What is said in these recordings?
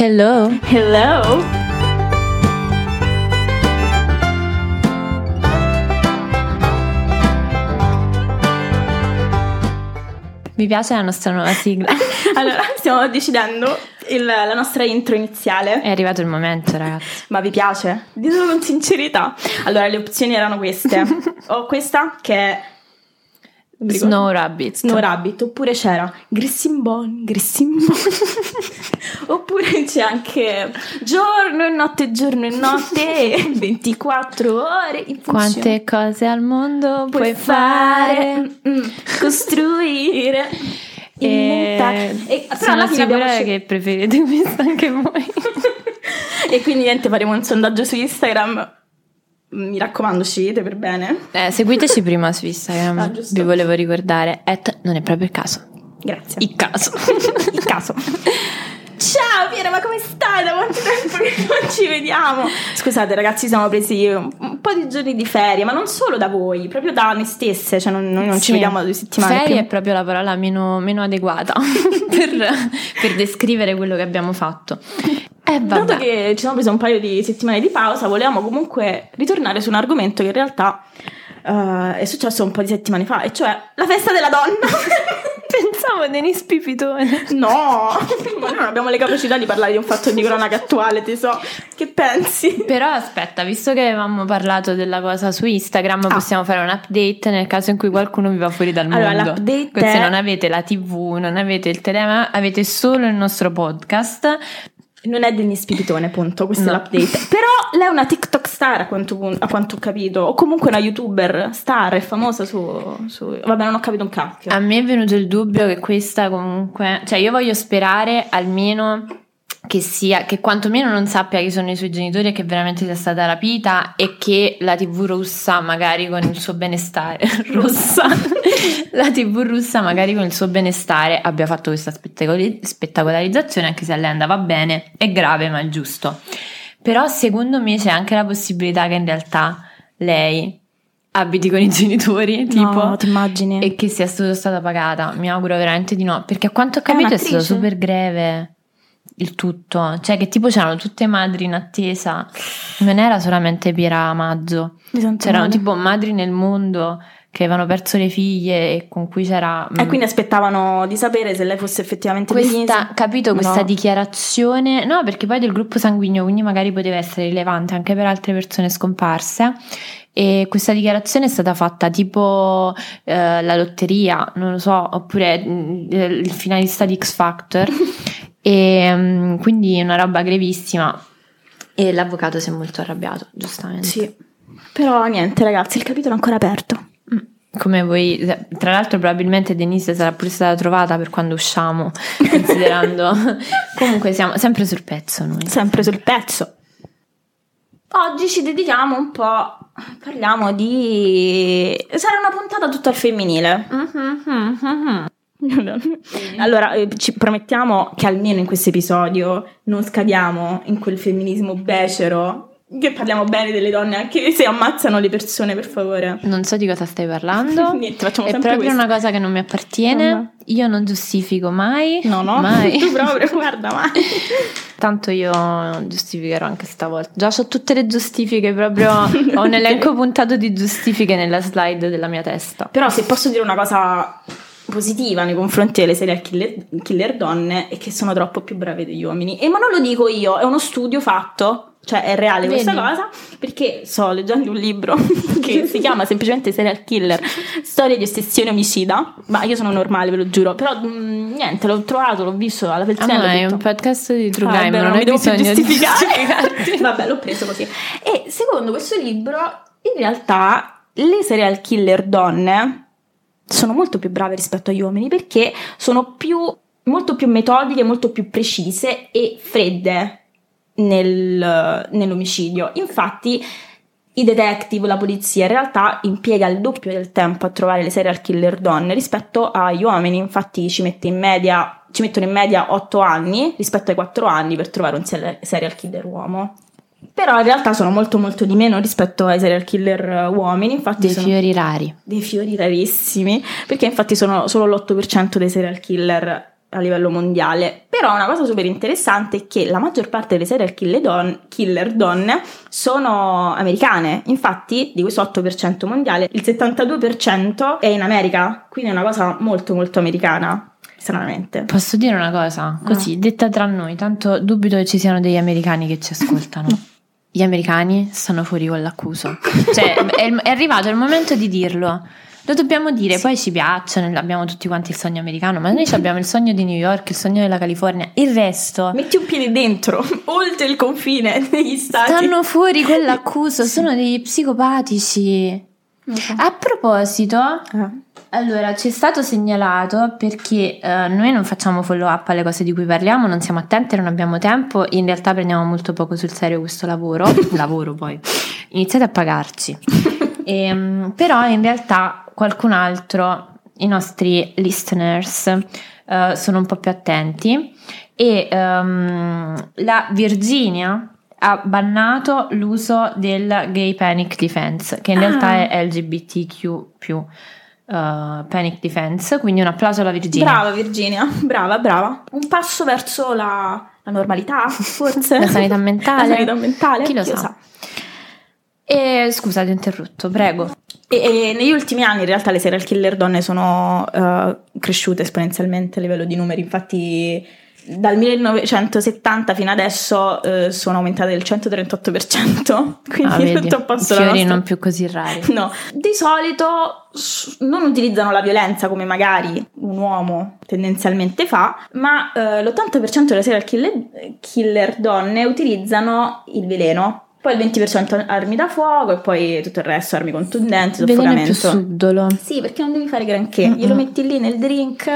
Hello. Hello. Mi piace la nostra nuova sigla. allora, stiamo decidendo il- la nostra intro iniziale. È arrivato il momento, ragazzi. Ma vi piace? Ditelo con sincerità. Allora, le opzioni erano queste. Ho questa che è Snow Rabbit. Snow Rabbit, oppure c'era Grissimbon, Grissimbon. oppure c'è anche giorno e notte, giorno e notte, 24 ore in funzione. Quante cose al mondo puoi puoi fare, fare? mm, costruire, inventare. E E, però sono alla fine abbiamo sicura scel- che preferite questa anche voi. e quindi niente, faremo un sondaggio su Instagram. Mi raccomando, scegliete per bene. Eh, seguiteci prima su Instagram, Ah, vi volevo ricordare. At non è proprio il caso. Grazie. Il caso. Il caso. Ciao Piera, ma come stai? Da quanto tempo che non ci vediamo? Scusate ragazzi, siamo presi un, po' di giorni di ferie, ma non solo da voi, proprio da noi stesse, cioè non- noi non ci Sì. vediamo da due settimane Ferie più. è proprio la parola meno, meno adeguata per, per descrivere quello che abbiamo fatto. Eh, Dato che ci siamo presi un paio di settimane di pausa, volevamo comunque ritornare su un argomento che in realtà eh, è successo un po' di settimane fa, e cioè la festa della donna. Pensavo Denis Pipitone. no, ma noi non abbiamo le capacità di parlare di un fatto di cronaca attuale, ti so. Che pensi? Però aspetta, visto che avevamo parlato della cosa su Instagram, Ah. possiamo fare un update nel caso in cui qualcuno vi va fuori dal Allora, mondo. l'update Se è- non avete la TV, non avete il telefono, avete solo il nostro podcast. Non è Dennis Pipitone, punto, questo No. è l'update. Però lei è una TikTok star, a quanto, a quanto ho capito, o comunque una YouTuber star, è famosa su... su- Vabbè, non ho capito un cacchio. A me è venuto il dubbio che questa comunque, cioè io voglio sperare almeno che sia, che quantomeno non sappia chi sono i suoi genitori e che veramente sia stata rapita e che la TV russa magari con il suo benestare, russa, la TV russa magari con il suo benestare abbia fatto questa spettacoli- spettacolarizzazione anche se a lei andava bene, è grave ma è giusto. Però secondo me c'è anche la possibilità che in realtà lei abiti con i genitori, tipo, No, e che sia stata pagata. Mi auguro veramente di no, perché a quanto ho capito è, stato un'attrice? super greve il tutto, cioè che tipo c'erano tutte madri in attesa, non era solamente Piera Maggio, c'erano male. tipo madri nel mondo che avevano perso le figlie e con cui c'era... E mm, quindi aspettavano di sapere se lei fosse effettivamente questa, capito questa No. dichiarazione? No, perché poi del gruppo sanguigno, quindi magari poteva essere rilevante anche per altre persone scomparse. E questa dichiarazione è stata fatta tipo eh, la lotteria, non lo so, oppure mm, il finalista di X Factor. e mm, quindi una roba grevissima. E l'avvocato si è molto arrabbiato, giustamente. Sì. Però niente, ragazzi, il capitolo è ancora aperto. Come voi, tra l'altro, probabilmente Denise sarà pure stata trovata per quando usciamo, considerando. Comunque, siamo sempre sul pezzo noi. Sempre sul pezzo. Oggi ci dedichiamo un po'. Parliamo di. Sarà una puntata tutta al femminile. Allora, eh, ci promettiamo che almeno in questo episodio non scadiamo in quel femminismo becero. Che parliamo bene delle donne, anche se ammazzano le persone, per favore. Non so di cosa stai parlando. Niente, facciamo È proprio questo. una cosa che non mi appartiene. Vabbè. Io non giustifico mai. No, no, Mai. tu proprio, guarda, mai. Tanto io giustificherò anche stavolta. Già ho tutte le giustifiche, proprio ho un elenco puntato di giustifiche nella slide della mia testa. Però se posso dire una cosa positiva nei confronti delle serial killer, killer donne è che sono troppo più brave degli uomini. E ma non lo dico io, è uno studio fatto, cioè è reale questa Vedi? cosa, perché sto leggendo un libro che si chiama semplicemente Serial Killer, storia di ossessione omicida, ma io sono normale, ve lo giuro, però mm, niente, l'ho trovato, l'ho visto alla Ah, feltrinella. ma ho è un podcast di True Ah, Crime, vabbè, non mi hai bisogno di giustificare. Vabbè, l'ho preso così. E secondo questo libro, in realtà, le serial killer donne sono molto più brave rispetto agli uomini perché sono più, molto più metodiche, molto più precise e fredde nel- nell'omicidio. Infatti, i detective, la polizia in realtà impiega il doppio del tempo a trovare le serial killer donne rispetto agli uomini. Infatti, ci, in media, ci mettono in media 8 anni rispetto ai 4 anni per trovare un serial killer uomo. Però in realtà sono molto molto di meno rispetto ai serial killer eh, uomini, infatti Dei fiori rari. dei fiori rarissimi, perché infatti sono solo l'8% dei serial killer a livello mondiale. Però una cosa super interessante è che la maggior parte delle serial killer, don- killer donne sono americane. Infatti, di questo 8% mondiale, il 72% è in America. Quindi è una cosa molto molto americana. Stranamente. Posso dire una cosa? Così, No. detta tra noi, tanto dubito che ci siano degli americani che ci ascoltano. Gli americani stanno fuori con l'accuso. Cioè, è, è arrivato il momento di dirlo. Lo dobbiamo dire, poi ci piacciono, abbiamo tutti quanti il sogno americano, ma noi abbiamo il sogno di New York, il sogno della California, il resto Metti un piede dentro, oltre il confine degli stati. stanno fuori con l'accuso, sono degli psicopatici. A proposito, Ah. Allora ci è stato segnalato perché eh, noi non facciamo follow up alle cose di cui parliamo, non siamo attenti, non abbiamo tempo, in realtà prendiamo molto poco sul serio questo lavoro, lavoro poi, iniziate a pagarci. Ehm, però in realtà qualcun altro, i nostri listeners, eh, sono un po' più attenti e ehm, la Virginia ha bannato l'uso del gay panic defense, che in Ah. realtà è LGBTQ panic defense, quindi un applauso alla Virginia. Brava Virginia, brava, brava. Un passo verso la, la normalità, forse. La sanità mentale. La sanità mentale. Chi lo sa. E scusa, ti ho interrotto, prego. E, e negli ultimi anni in realtà le serial killer donne sono eh, cresciute esponenzialmente a livello di numeri, infatti dal 1970 fino adesso eh, sono aumentate del 138%, quindi Ah, vedi, tutto a posto fiori nostra- non più così rari. No, di solito non utilizzano la violenza come magari un uomo tendenzialmente fa, ma eh, l'80% delle serial killer, killer donne utilizzano il veleno. Poi il 20% armi da fuoco e poi tutto il resto armi contundenti, Veleno è più soffocamento. subdolo. Sì, perché non devi fare granché, Mm-mm. glielo metti lì nel drink,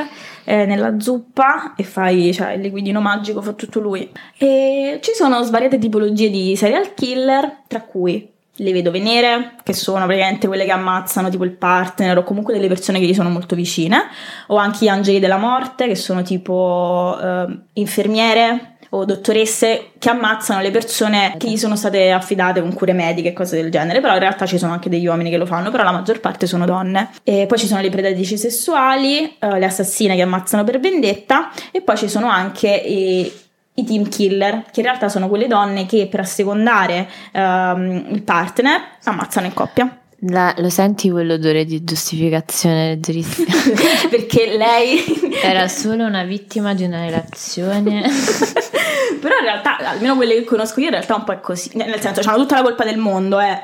eh, nella zuppa e fai, cioè il liquidino magico fa tutto lui. E ci sono svariate tipologie di serial killer, tra cui le vedove nere, che sono praticamente quelle che ammazzano tipo il partner o comunque delle persone che gli sono molto vicine, o anche gli angeli della morte, che sono tipo eh, infermiere o dottoresse che ammazzano le persone che gli sono state affidate con cure mediche e cose del genere, però in realtà ci sono anche degli uomini che lo fanno, però la maggior parte sono donne. E poi ci sono le predatrici sessuali, eh, le assassine che ammazzano per vendetta e poi ci sono anche i, i team killer, che in realtà sono quelle donne che per assecondare ehm, il partner ammazzano in coppia. La- lo senti quell'odore di giustificazione leggerissima? Perché lei Era solo una vittima di una relazione. Però in realtà, almeno quelle che conosco io, in realtà un po' è così. Nel senso, hanno tutta la colpa del mondo, eh.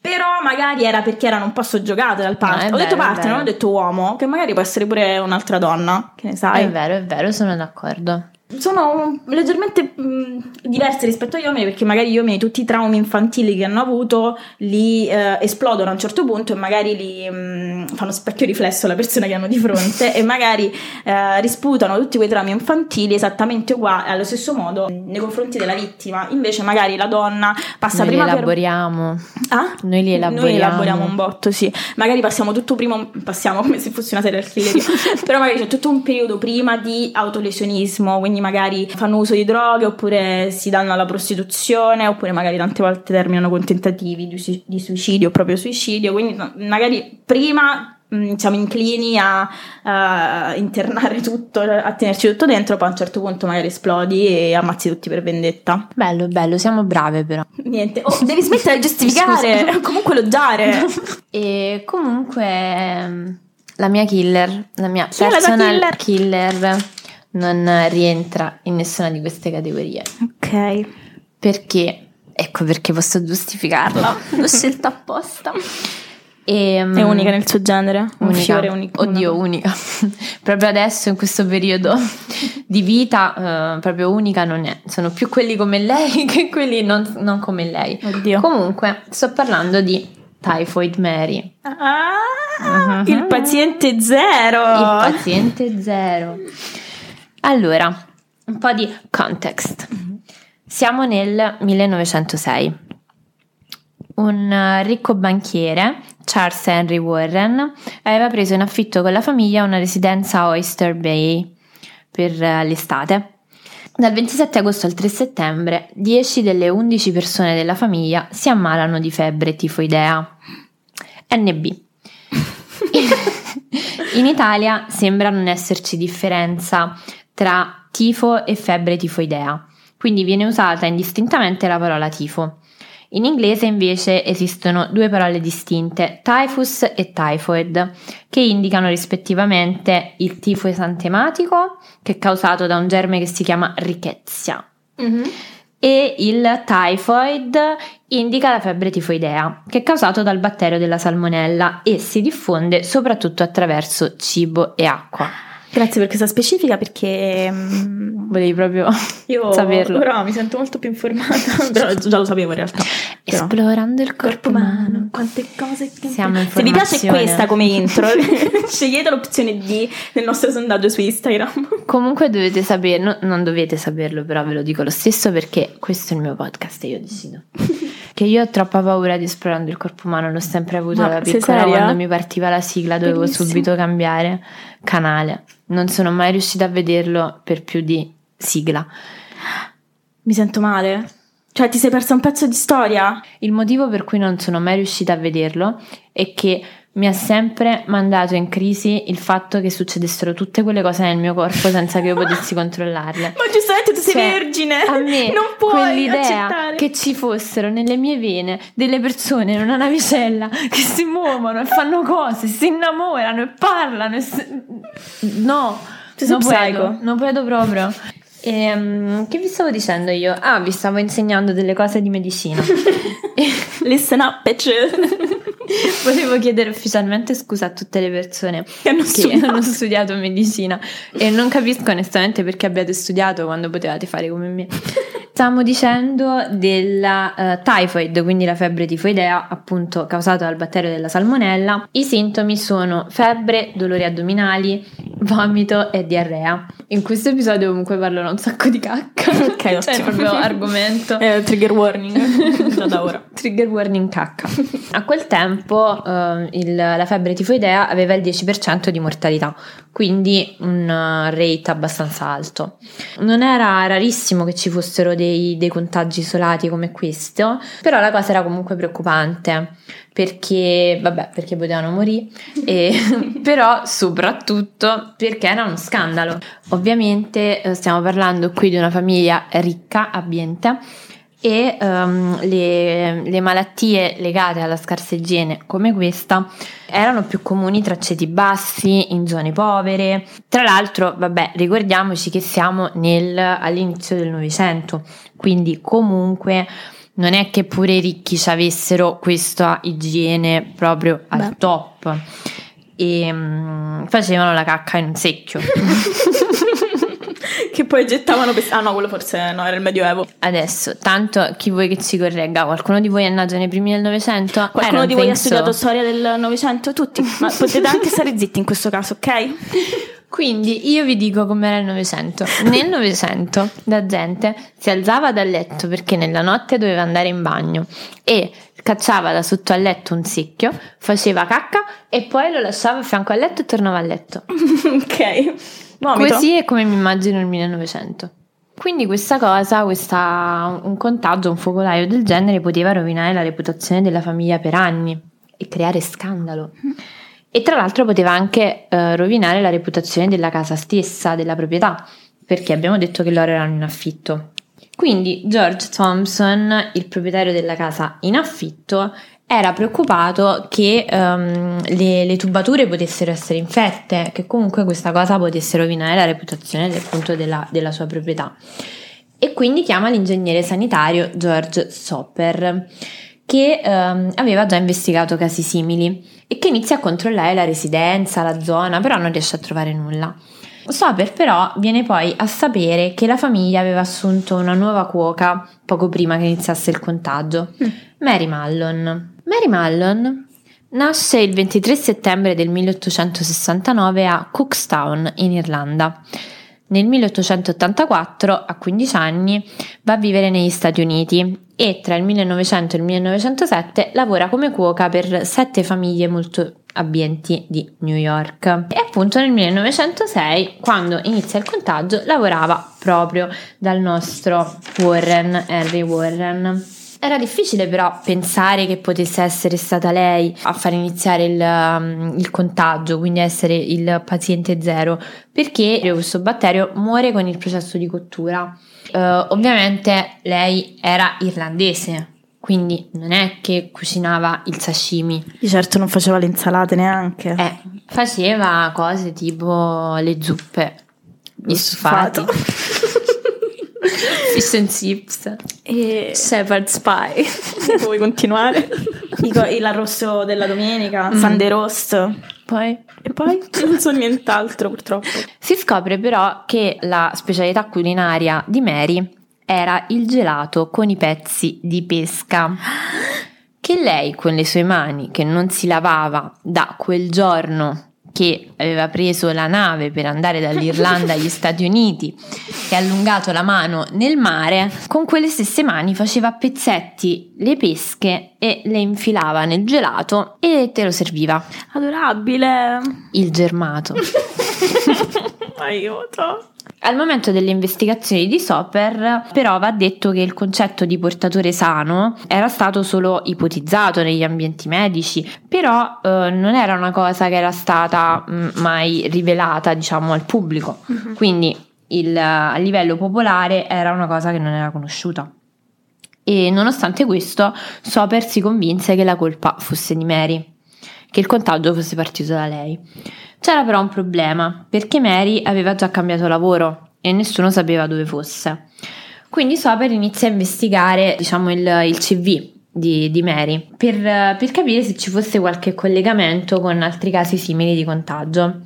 Però magari era perché erano un po' soggiogate dal partner. No, ho detto partner, non ho detto uomo, che magari può essere pure un'altra donna, che ne sai. È vero, è vero, sono d'accordo. Sono leggermente mh, diverse rispetto agli uomini perché magari gli uomini tutti i traumi infantili che hanno avuto li eh, esplodono a un certo punto e magari li mh, fanno specchio riflesso alla persona che hanno di fronte e magari eh, risputano tutti quei traumi infantili esattamente uguali allo stesso modo nei confronti della vittima. Invece magari la donna passa Noi li prima per elaboriamo. Ah? Noi li elaboriamo. Noi elaboriamo un botto, sì. Magari passiamo tutto prima, passiamo come se fosse una serial killer, però magari c'è tutto un periodo prima di autolesionismo, quindi magari fanno uso di droghe oppure si danno alla prostituzione oppure magari tante volte terminano con tentativi di, sui- di suicidio o proprio suicidio, quindi magari prima mh, siamo inclini a, a internare tutto, a tenerci tutto dentro, poi a un certo punto magari esplodi e ammazzi tutti per vendetta. Bello, bello, siamo brave però. Niente, oh, devi smettere di giustificare, comunque loggiare. E comunque ehm, la mia killer, la mia Chi è la personal killer? Non rientra in nessuna di queste categorie. Ok. Perché? Ecco perché posso giustificarla. L'ho scelta apposta. E, È unica nel suo genere. Un Unica. fiore unico. Oddio, unica. proprio adesso, in questo periodo di vita, eh, proprio unica non è. Sono più quelli come lei che quelli non, non come lei. Oddio. Comunque, sto parlando di Typhoid Mary. Ah, Mhm. il paziente zero. Il paziente zero. Allora, un po' di context. Siamo nel 1906. Un eh, ricco banchiere, Charles Henry Warren, aveva preso in affitto con la famiglia una residenza a Oyster Bay per eh, l'estate. Dal 27 agosto al 3 settembre, 10 delle 11 persone della famiglia si ammalano di febbre tifoidea. NB. In Italia sembra non esserci differenza tra tifo e febbre tifoidea, quindi viene usata indistintamente la parola tifo. In inglese invece esistono due parole distinte, typhus e typhoid, che indicano rispettivamente il tifo esantematico, che è causato da un germe che si chiama rickettsia, mm-hmm. e il typhoid indica la febbre tifoidea, che è causato dal batterio della salmonella e si diffonde soprattutto attraverso cibo e acqua. Grazie per questa specifica perché um, volevi proprio io saperlo. Però mi sento molto più informata, però già lo sapevo in realtà. Però. Esplorando il corpo umano, quante cose che siamo in Se vi piace questa come intro, scegliete l'opzione D nel nostro sondaggio su Instagram. Comunque dovete saperlo, non dovete saperlo, però ve lo dico lo stesso perché questo è il mio podcast e io decido. Che io ho troppa paura di esplorando il corpo umano, l'ho sempre avuto Ma da piccola quando mi partiva la sigla dovevo Bellissimo. subito cambiare canale non sono mai riuscita a vederlo per più di sigla. Mi sento male. Cioè, ti sei persa un pezzo di storia? Il motivo per cui non sono mai riuscita a vederlo è che mi ha sempre mandato in crisi il fatto che succedessero tutte quelle cose nel mio corpo senza che io potessi controllarle. Ma giustamente tu sei cioè, vergine! A me non puoi quell'idea accettare. che ci fossero nelle mie vene delle persone in una navicella che si muovono e fanno cose, si innamorano e parlano. E si... No, non puedo, non puedo proprio. E, um, che vi stavo dicendo io? Ah, vi stavo insegnando delle cose di medicina. Listen up, bitch. Volevo chiedere ufficialmente scusa a tutte le persone che hanno, che studiato. hanno studiato medicina e non capisco onestamente perché abbiate studiato quando potevate fare come me. Stavamo dicendo della uh, typhoid, quindi la febbre tifoidea, appunto causata dal batterio della salmonella. I sintomi sono febbre, dolori addominali, vomito e diarrea. In questo episodio comunque parlerò un sacco di cacca. Ok, cioè proprio argomento. Eh, trigger warning, già da ora. trigger warning cacca. A quel tempo uh, il, la febbre tifoidea aveva il 10% di mortalità, quindi un uh, rate abbastanza alto. Non era rarissimo che ci fossero dei, dei contagi isolati come questo, però la cosa era comunque preoccupante perché, vabbè, perché potevano morire, e, però soprattutto perché era uno scandalo. Ovviamente eh, stiamo parlando qui di una famiglia ricca, abbiente, e um, le, le, malattie legate alla scarsa igiene come questa erano più comuni tra ceti bassi, in zone povere. Tra l'altro, vabbè, ricordiamoci che siamo nel, all'inizio del Novecento, quindi comunque non è che pure i ricchi avessero questa igiene proprio al Beh. top e um, facevano la cacca in un secchio. che poi gettavano per... Ah no, quello forse no, era il Medioevo. Adesso, tanto chi vuoi che ci corregga? Qualcuno di voi è nato nei primi del Novecento? Qualcuno eh, di voi ha studiato storia del Novecento? Tutti. Ma potete anche stare zitti in questo caso, ok? Quindi io vi dico com'era il Novecento. Nel Novecento la gente si alzava dal letto perché nella notte doveva andare in bagno e cacciava da sotto al letto un secchio, faceva cacca e poi lo lasciava a fianco al letto e tornava a letto. ok. Vomito. Così è come mi immagino il 1900. Quindi questa cosa, questa, un contagio, un focolaio del genere poteva rovinare la reputazione della famiglia per anni e creare scandalo. E tra l'altro poteva anche eh, rovinare la reputazione della casa stessa, della proprietà, perché abbiamo detto che loro erano in affitto. Quindi George Thompson, il proprietario della casa in affitto, era preoccupato che um, le, le, tubature potessero essere infette, che comunque questa cosa potesse rovinare la reputazione appunto della, della sua proprietà. E quindi chiama l'ingegnere sanitario George Soper che ehm, aveva già investigato casi simili e che inizia a controllare la residenza, la zona, però non riesce a trovare nulla. Soper però viene poi a sapere che la famiglia aveva assunto una nuova cuoca poco prima che iniziasse il contagio, mm. Mary Mallon. Mary Mallon nasce il 23 settembre del 1869 a Cookstown in Irlanda. Nel 1884, a 15 anni, va a vivere negli Stati Uniti e tra il 1900 e il 1907 lavora come cuoca per sette famiglie molto abbienti di New York. E appunto nel 1906, quando inizia il contagio, lavorava proprio dal nostro Warren, Henry Warren. Era difficile però pensare che potesse essere stata lei a far iniziare il, um, il contagio, quindi essere il paziente zero, perché questo batterio muore con il processo di cottura. Uh, ovviamente lei era irlandese, quindi non è che cucinava il sashimi. Di certo non faceva le insalate neanche. Eh, faceva cose tipo le zuppe, gli stufati. Fish and chips E Shepherd's pie vuoi continuare? Dico il arrosto della domenica, Mm. Sunday roast. Poi E poi non so nient'altro purtroppo. si scopre però che la specialità culinaria di Mary era il gelato con i pezzi di pesca che lei con le sue mani che non si lavava da quel giorno che aveva preso la nave per andare dall'Irlanda agli Stati Uniti e ha allungato la mano nel mare, con quelle stesse mani faceva a pezzetti le pesche e le infilava nel gelato e te lo serviva. Adorabile. Il germato. Aiuto. Al momento delle investigazioni di Soper, però, va detto che il concetto di portatore sano era stato solo ipotizzato negli ambienti medici, però eh, non era una cosa che era stata mh, mai rivelata, diciamo, al pubblico. Quindi il- a livello popolare era una cosa che non era conosciuta. E nonostante questo, Soper si convinse che la colpa fosse di Mary, che il contagio fosse partito da lei. C'era però un problema, perché Mary aveva già cambiato lavoro e nessuno sapeva dove fosse. Quindi Soper inizia a investigare, diciamo, il, il CV di, di Mary per, per capire se ci fosse qualche collegamento con altri casi simili di contagio.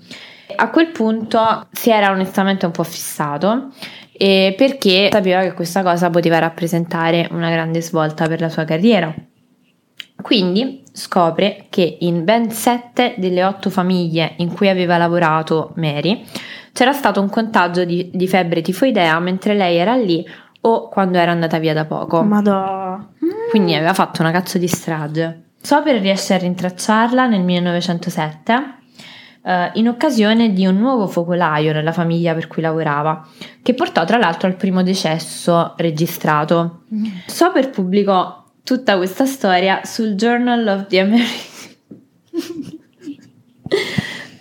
A quel punto si era onestamente un po' fissato perché sapeva che questa cosa poteva rappresentare una grande svolta per la sua carriera. Quindi scopre che in ben sette delle otto famiglie in cui aveva lavorato Mary c'era stato un contagio di, di febbre tifoidea mentre lei era lì o quando era andata via da poco. Madò. Quindi aveva fatto una cazzo di strage. Soper riesce a rintracciarla nel 1907 eh, in occasione di un nuovo focolaio nella famiglia per cui lavorava, che portò tra l'altro al primo decesso registrato. Soper pubblicò tutta questa storia sul Journal of the American.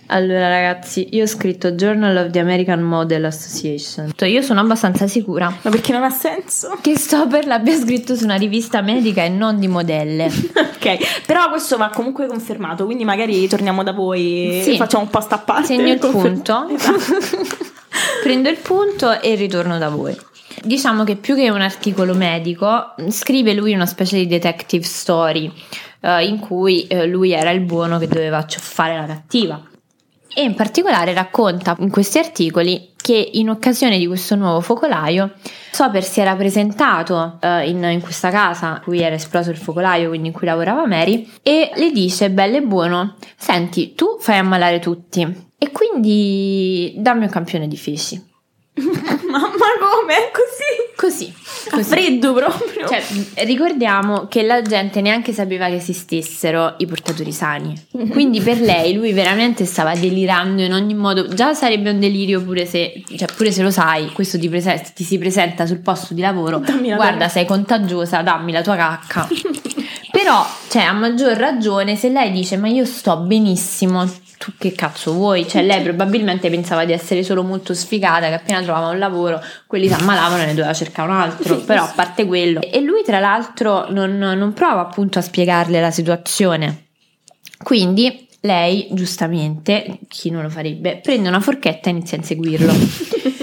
Allora ragazzi, io ho scritto Journal of the American Model Association. Io sono abbastanza sicura Ma perché non ha senso? che Stoper l'abbia scritto su una rivista medica e non di modelle. ok, però questo va comunque confermato, quindi magari torniamo da voi Sì. e facciamo un post a parte. Segno il Confer- punto. Esatto. Prendo il punto e ritorno da voi. Diciamo che più che un articolo medico, scrive lui una specie di detective story eh, in cui eh, lui era il buono che doveva accioffare la cattiva. E in particolare racconta in questi articoli che in occasione di questo nuovo focolaio Soper si era presentato eh, in, in questa casa in cui era esploso il focolaio, quindi in cui lavorava Mary, e le dice, bello e buono, senti, tu fai ammalare tutti e quindi dammi un campione di feci. ma, ma come? Così? Così, così. freddo proprio. Cioè, ricordiamo che la gente neanche sapeva che esistessero i portatori sani. Quindi per lei lui veramente stava delirando in ogni modo. Già sarebbe un delirio pure se, cioè, pure se lo sai, questo ti, prese- ti si presenta sul posto di lavoro. Dammi la Guarda, tua- sei contagiosa, dammi la tua cacca. Però, cioè, a maggior ragione, se lei dice ma io sto benissimo, tu che cazzo vuoi? Cioè, lei probabilmente pensava di essere solo molto sfigata, che appena trovava un lavoro, quelli si ammalavano e ne doveva cercare un altro. Però, a parte quello. E lui, tra l'altro, non, non prova appunto a spiegarle la situazione. Quindi lei, giustamente, chi non lo farebbe, prende una forchetta e inizia a inseguirlo.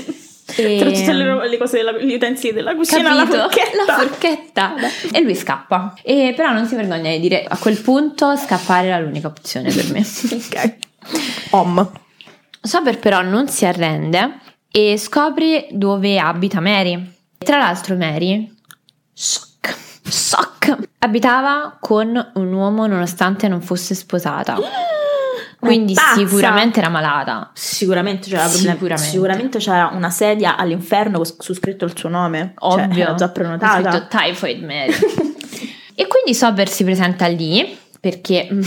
E- Tra tutte le, ro- le cose, della, gli utensili della cucina, la Capito? forchetta. La forchetta. E lui scappa. E però non si vergogna di dire a quel punto scappare era l'unica opzione per me. ok. Om. Soper però non si arrende e scopre dove abita Mary. Tra l'altro Mary, shock, shock, abitava con un uomo nonostante non fosse sposata. Quindi pazza! sicuramente era malata. Sicuramente c'era, Sicuramente. sicuramente c'era una sedia all'inferno su scritto il suo nome. Cioè, Ovvio. era già Ho prenotata. scritto Typhoid Mary. e quindi Sober si presenta lì perché mm,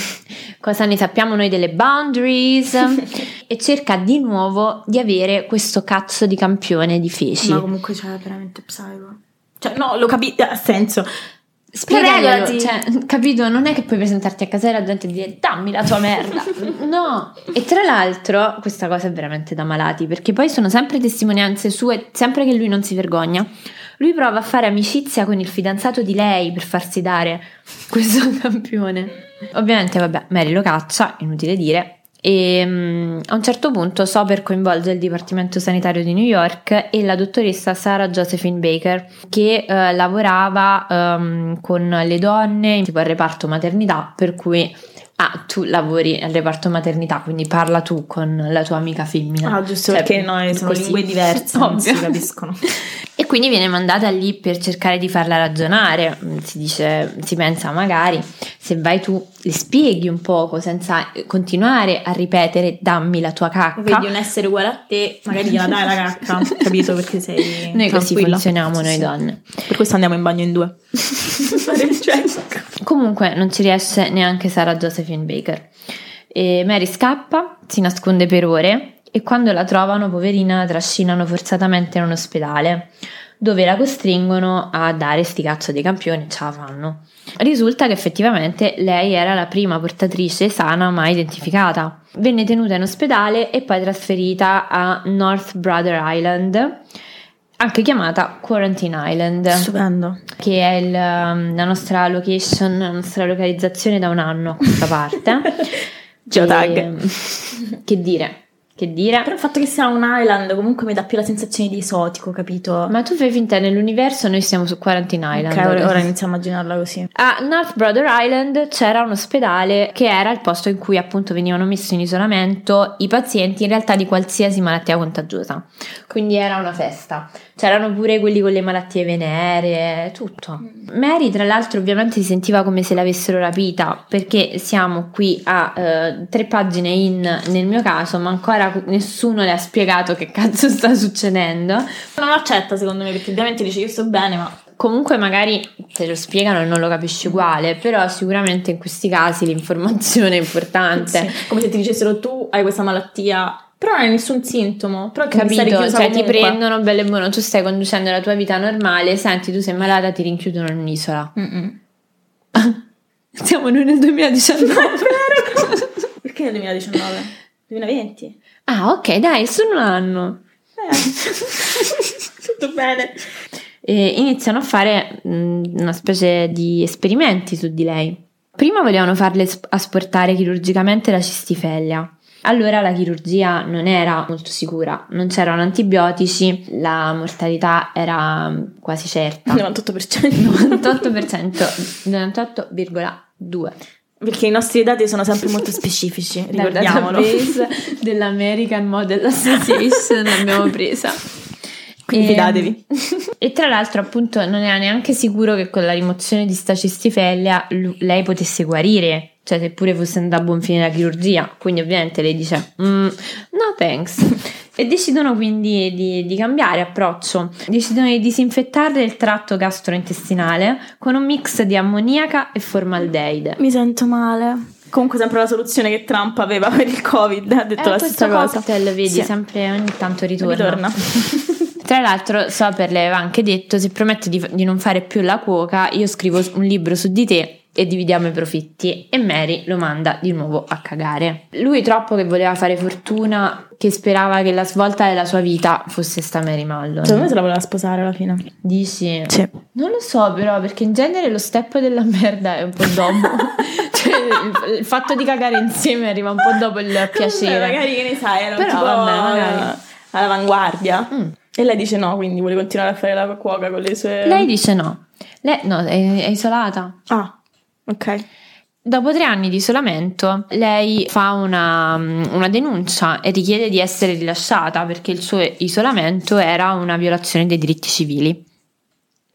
cosa ne sappiamo noi delle boundaries e cerca di nuovo di avere questo cazzo di campione di feci. Ma comunque c'era veramente psycho. Cioè, no, lo capisco. Ha senso. Spiegaglielo, Regolati. cioè, capito? Non è che puoi presentarti a casa della gente e dire dammi la tua merda. no. E tra l'altro, questa cosa è veramente da malati, perché poi sono sempre testimonianze sue, sempre che lui non si vergogna. Lui prova a fare amicizia con il fidanzato di lei per farsi dare questo campione. Ovviamente, vabbè, Mary lo caccia, inutile dire. E mm, a un certo punto Soper coinvolge il Dipartimento Sanitario di New York e la dottoressa Sarah Josephine Baker che eh, lavorava ehm, con le donne tipo al reparto maternità per cui ah, tu lavori al reparto maternità quindi parla tu con la tua amica femmina Ah, giusto Cioè, perché noi sono così. lingue diverse, non si Ovvio. capiscono. e quindi viene mandata lì per cercare di farla ragionare. Mm, Si dice, si pensa magari se vai tu le spieghi un poco senza continuare a ripetere dammi la tua cacca. Vedi un essere uguale a te, magari gliela dai la cacca, capito? Perché sei Noi così funzioniamo noi Sì. donne. Per questo andiamo in bagno in due. Fare il check. Comunque non ci riesce neanche Sarah Josephine Baker. E Mary scappa, si nasconde per ore e quando la trovano, poverina, la trascinano forzatamente in un ospedale dove la costringono a dare sti cazzo di campioni, ce la fanno. Risulta che effettivamente lei era la prima portatrice sana mai identificata. Venne tenuta in ospedale e poi trasferita a North Brother Island, anche chiamata Quarantine Island Stupendo. che è il, um, la nostra location, la nostra localizzazione da un anno a questa parte. Geotag. E, che dire, che dire. Però il fatto che sia un island comunque mi dà più la sensazione di esotico, capito? Ma tu fai finta nell'universo, noi siamo su Quarantine Island. ok, ora, ora inizio a immaginarla così. A North Brother Island c'era un ospedale che era il posto in cui appunto venivano messi in isolamento i pazienti in realtà di qualsiasi malattia contagiosa. Quindi era una festa. C'erano pure quelli con le malattie veneree, tutto. Mary, tra l'altro, ovviamente si sentiva come se l'avessero rapita perché siamo qui a eh, tre pagine in nel mio caso, ma ancora nessuno le ha spiegato che cazzo sta succedendo. Non accetta secondo me perché ovviamente dice io sto bene, ma Comunque magari te lo spiegano e non lo capisci uguale, però sicuramente in questi casi l'informazione è importante. Sì, come se ti dicessero tu hai questa malattia, però non hai nessun sintomo, però Capito? Cioè ti comunque. prendono bello e buono, tu stai conducendo la tua vita normale, senti tu sei malata, ti rinchiudono in un'isola. Siamo noi nel 2019. Perché nel 2019? 2020? ah ok dai, sono un anno. Eh. Tutto bene. E iniziano a fare mh, una specie di esperimenti su di lei. Prima volevano farle sp- asportare chirurgicamente la cistifellea. Allora la chirurgia non era molto sicura, non c'erano antibiotici, la mortalità era mh, quasi certa. 98%. 98%, 98,2%. Perché i nostri dati sono sempre molto specifici, ricordiamolo. database dell'American Model Association l'abbiamo presa. Quindi E- fidatevi. E tra l'altro, appunto, non era neanche sicuro che con la rimozione di sta cistifellea lu- lei potesse guarire, cioè seppure fosse andata a buon fine la chirurgia. Quindi, ovviamente, lei dice: "Mm, No, thanks. E decidono quindi di, di cambiare approccio. Decidono di disinfettarle il tratto gastrointestinale con un mix di ammoniaca e formaldeide. Mi sento male. Comunque sempre la soluzione che Trump aveva per il Covid, ha detto Eh, la stessa cosa. cocktail, vedi, Sì. sempre ogni tanto ritorna. Ritorna. Tra l'altro, Soper le aveva anche detto: se prometti di, di non fare più la cuoca, io scrivo un libro su di te e dividiamo i profitti. E Mary lo manda di nuovo a cagare. Lui troppo che voleva fare fortuna, che sperava che la svolta della sua vita fosse sta Mary Mallon. Secondo me se la voleva sposare alla fine. Dici? Sì. Non lo so, però, perché in genere lo step della merda è un po' dopo. cioè, il, fatto di cagare insieme arriva un po' dopo il piacere. Vabbè, magari che ne sai, era Però tipo vabbè, magari. all'avanguardia. Mm. E lei dice no, quindi vuole continuare a fare la cuoca con le sue... Lei dice no. Lei no, è, è isolata. Ah, ok. Dopo tre anni di isolamento, lei fa una, una denuncia e richiede di essere rilasciata perché il suo isolamento era una violazione dei diritti civili.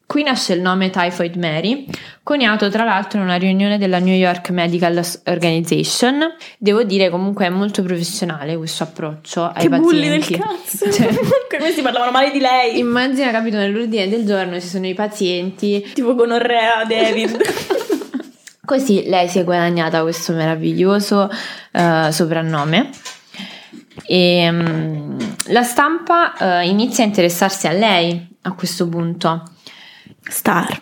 Qui nasce il nome Typhoid Mary, coniato tra l'altro in una riunione della New York Medical Organization. Devo dire comunque è molto professionale questo approccio ai Che bulli pazienti. del cazzo. Cioè, questi parlavano male di lei. immagina, capito, nell'ordine del giorno ci sono i pazienti Tipo gonorrea David. Così lei si è guadagnata questo meraviglioso eh, soprannome. E mm, la stampa eh, inizia a interessarsi a lei a questo punto. Star.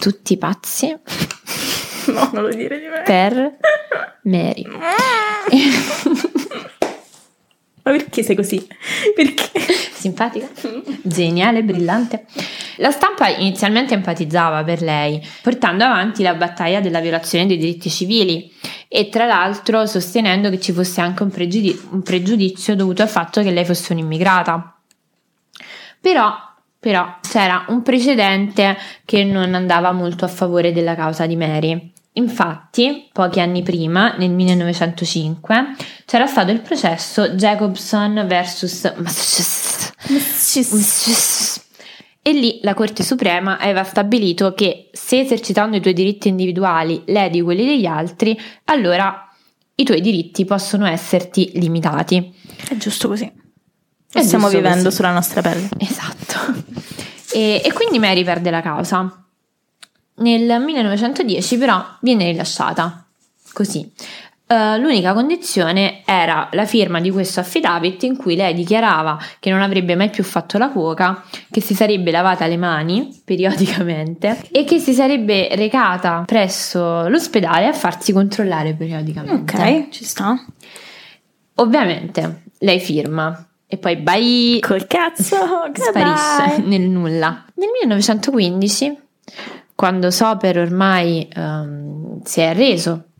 tutti pazzi No, non lo dire di me. per Mary. Ma perché sei così? Perché? Simpatica, geniale, brillante. La stampa inizialmente empatizzava per lei, portando avanti la battaglia della violazione dei diritti civili e tra l'altro sostenendo che ci fosse anche un, pregiudi- un pregiudizio dovuto al fatto che lei fosse un'immigrata. Però, però c'era un precedente che non andava molto a favore della causa di Mary. Infatti, pochi anni prima, nel 1905, c'era stato il processo Jacobson vs. Massachusetts. E lì la Corte Suprema aveva stabilito che se esercitando i tuoi diritti individuali ledi quelli degli altri, allora i tuoi diritti possono esserti limitati. È giusto così. È Stiamo vivendo così. sulla nostra pelle. Esatto. E, e quindi Mary perde la causa. Nel 1910 però viene rilasciata. Così. Eh, l'unica condizione era la firma di questo affidavit in cui lei dichiarava che non avrebbe mai più fatto la cuoca, che si sarebbe lavata le mani periodicamente e che si sarebbe recata presso l'ospedale a farsi controllare periodicamente. Ok, ci sta. Ovviamente lei firma e poi bye Col cazzo, sparisce nel nulla. Nel 1915, quando Soper ormai ehm, si è arreso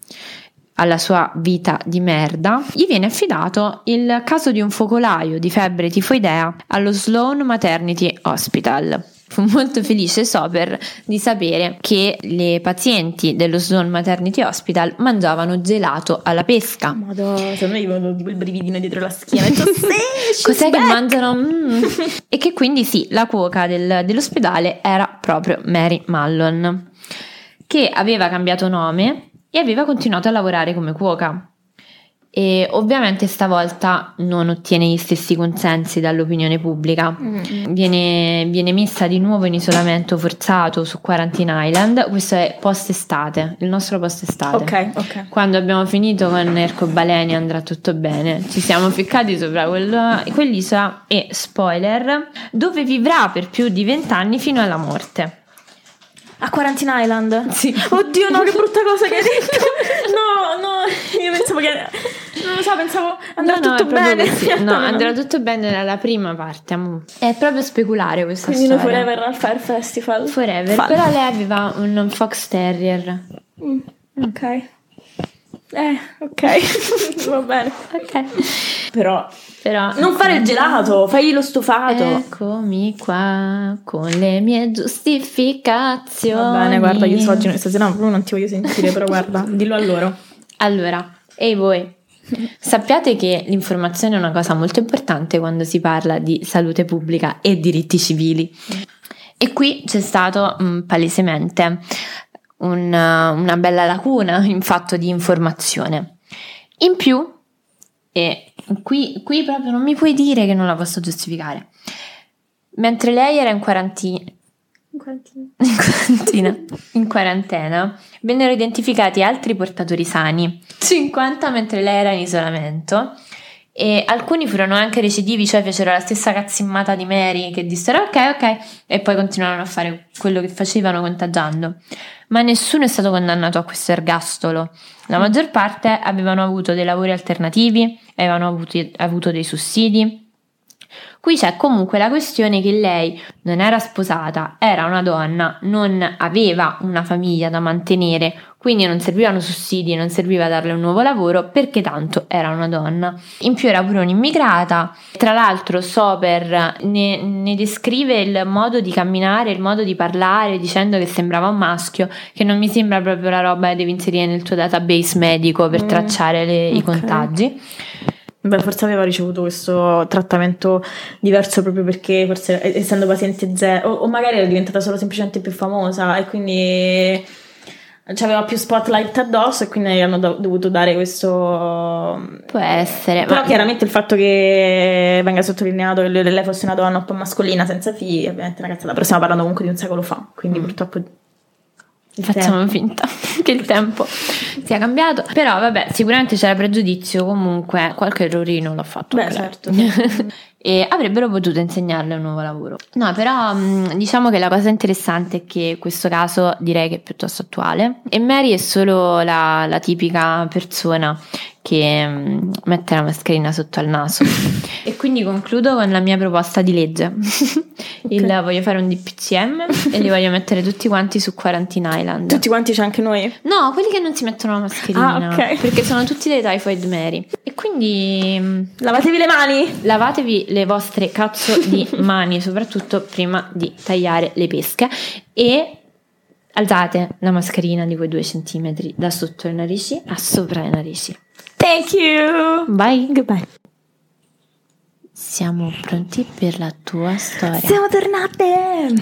alla sua vita di merda, gli viene affidato il caso di un focolaio di febbre tifoidea allo Sloan Maternity Hospital. Fu molto felice Soper di sapere che le pazienti dello Sloan Maternity Hospital mangiavano gelato alla pesca. Madonna, secondo me venuto tipo il brividino dietro la schiena. Detto, sì, Cos'è che back. mangiano? Mm. e che quindi sì, la cuoca del- dell'ospedale era proprio Mary Mallon, che aveva cambiato nome e aveva continuato a lavorare come cuoca. E ovviamente stavolta non ottiene gli stessi consensi dall'opinione pubblica. Mm. Viene, viene messa di nuovo in isolamento forzato su Quarantine Island. Questo è post-estate, il nostro post-estate. Ok, ok. Quando abbiamo finito con Ercobaleni andrà tutto bene. Ci siamo ficcati sopra quello- quell'isola e spoiler, dove vivrà per più di vent'anni fino alla morte. A Quarantine Island? Sì. Oddio, no, che brutta cosa che hai detto. No, no, io pensavo che... Non lo so, pensavo andrà No, no, tutto proprio bene. così. No, andrà tutto bene nella prima parte. È proprio speculare questa Quindi storia. forever al Fire Festival. Forever. Fan. Però lei aveva un fox terrier. Mm, ok. Eh, ok. Va bene. Ok. Però... Però Non fare il gelato, fai lo stufato. Eccomi qua con le mie giustificazioni. Va bene, guarda, io so oggi stasera proprio non ti voglio sentire, però guarda, dillo a loro. Allora, ehi voi, sappiate che l'informazione è una cosa molto importante quando si parla di salute pubblica e diritti civili. E qui c'è stato mm, palesemente un, uh, una bella lacuna in fatto di informazione. In più, e qui, qui proprio non mi puoi dire che non la posso giustificare, mentre lei era in quarantina, in quarantina, in quarantena, vennero identificati altri portatori sani, 50 mentre lei era in isolamento. E alcuni furono anche recidivi, cioè fecero la stessa cazzimata di Mary che dissero ok, ok, e poi continuarono a fare quello che facevano contagiando. Ma nessuno è stato condannato a questo ergastolo. La maggior parte avevano avuto dei lavori alternativi, avevano avuto, avuto dei sussidi. Qui c'è comunque la questione che lei non era sposata, era una donna, non aveva una famiglia da mantenere, quindi non servivano sussidi, non serviva darle un nuovo lavoro perché tanto era una donna. In più era pure un'immigrata, tra l'altro Soper ne, ne descrive il modo di camminare, il modo di parlare dicendo che sembrava un maschio, che non mi sembra proprio la roba che devi inserire nel tuo database medico per Mm, tracciare le- i ok. contagi. Beh, forse aveva ricevuto questo trattamento diverso proprio perché forse essendo paziente zero, o, o magari era diventata solo semplicemente più famosa e quindi aveva più spotlight addosso e quindi hanno do- dovuto dare questo... Può essere, Però ma chiaramente il fatto che venga sottolineato che lei fosse una donna un po' mascolina senza figli, ovviamente cazzata, però stiamo parlando comunque di un secolo fa, quindi Mm. purtroppo Facciamo tempo. finta che il tempo sia cambiato. Però vabbè, sicuramente c'era pregiudizio, comunque qualche errorino l'ho fatto. Beh, certo. e avrebbero potuto insegnarle un nuovo lavoro. No, però mh, diciamo che la cosa interessante è che questo caso direi che è piuttosto attuale e Mary è solo la, la tipica persona che mh, mette la mascherina sotto al naso. e quindi concludo con la mia proposta di legge. Il, voglio fare un DPCM e li voglio mettere tutti quanti su Quarantine Island. Tutti quanti c'è anche noi? No, quelli che non si mettono la mascherina. Ah, ok. Perché sono tutti dei Typhoid Mary. E quindi mh, Lavatevi le mani! lavatevi le vostre cazzo di mani, soprattutto prima di tagliare le pesche e alzate la mascherina di quei due centimetri da sotto le narici a sopra le narici. Thank you! Bye! Goodbye. Siamo pronti per la tua storia. Siamo tornate!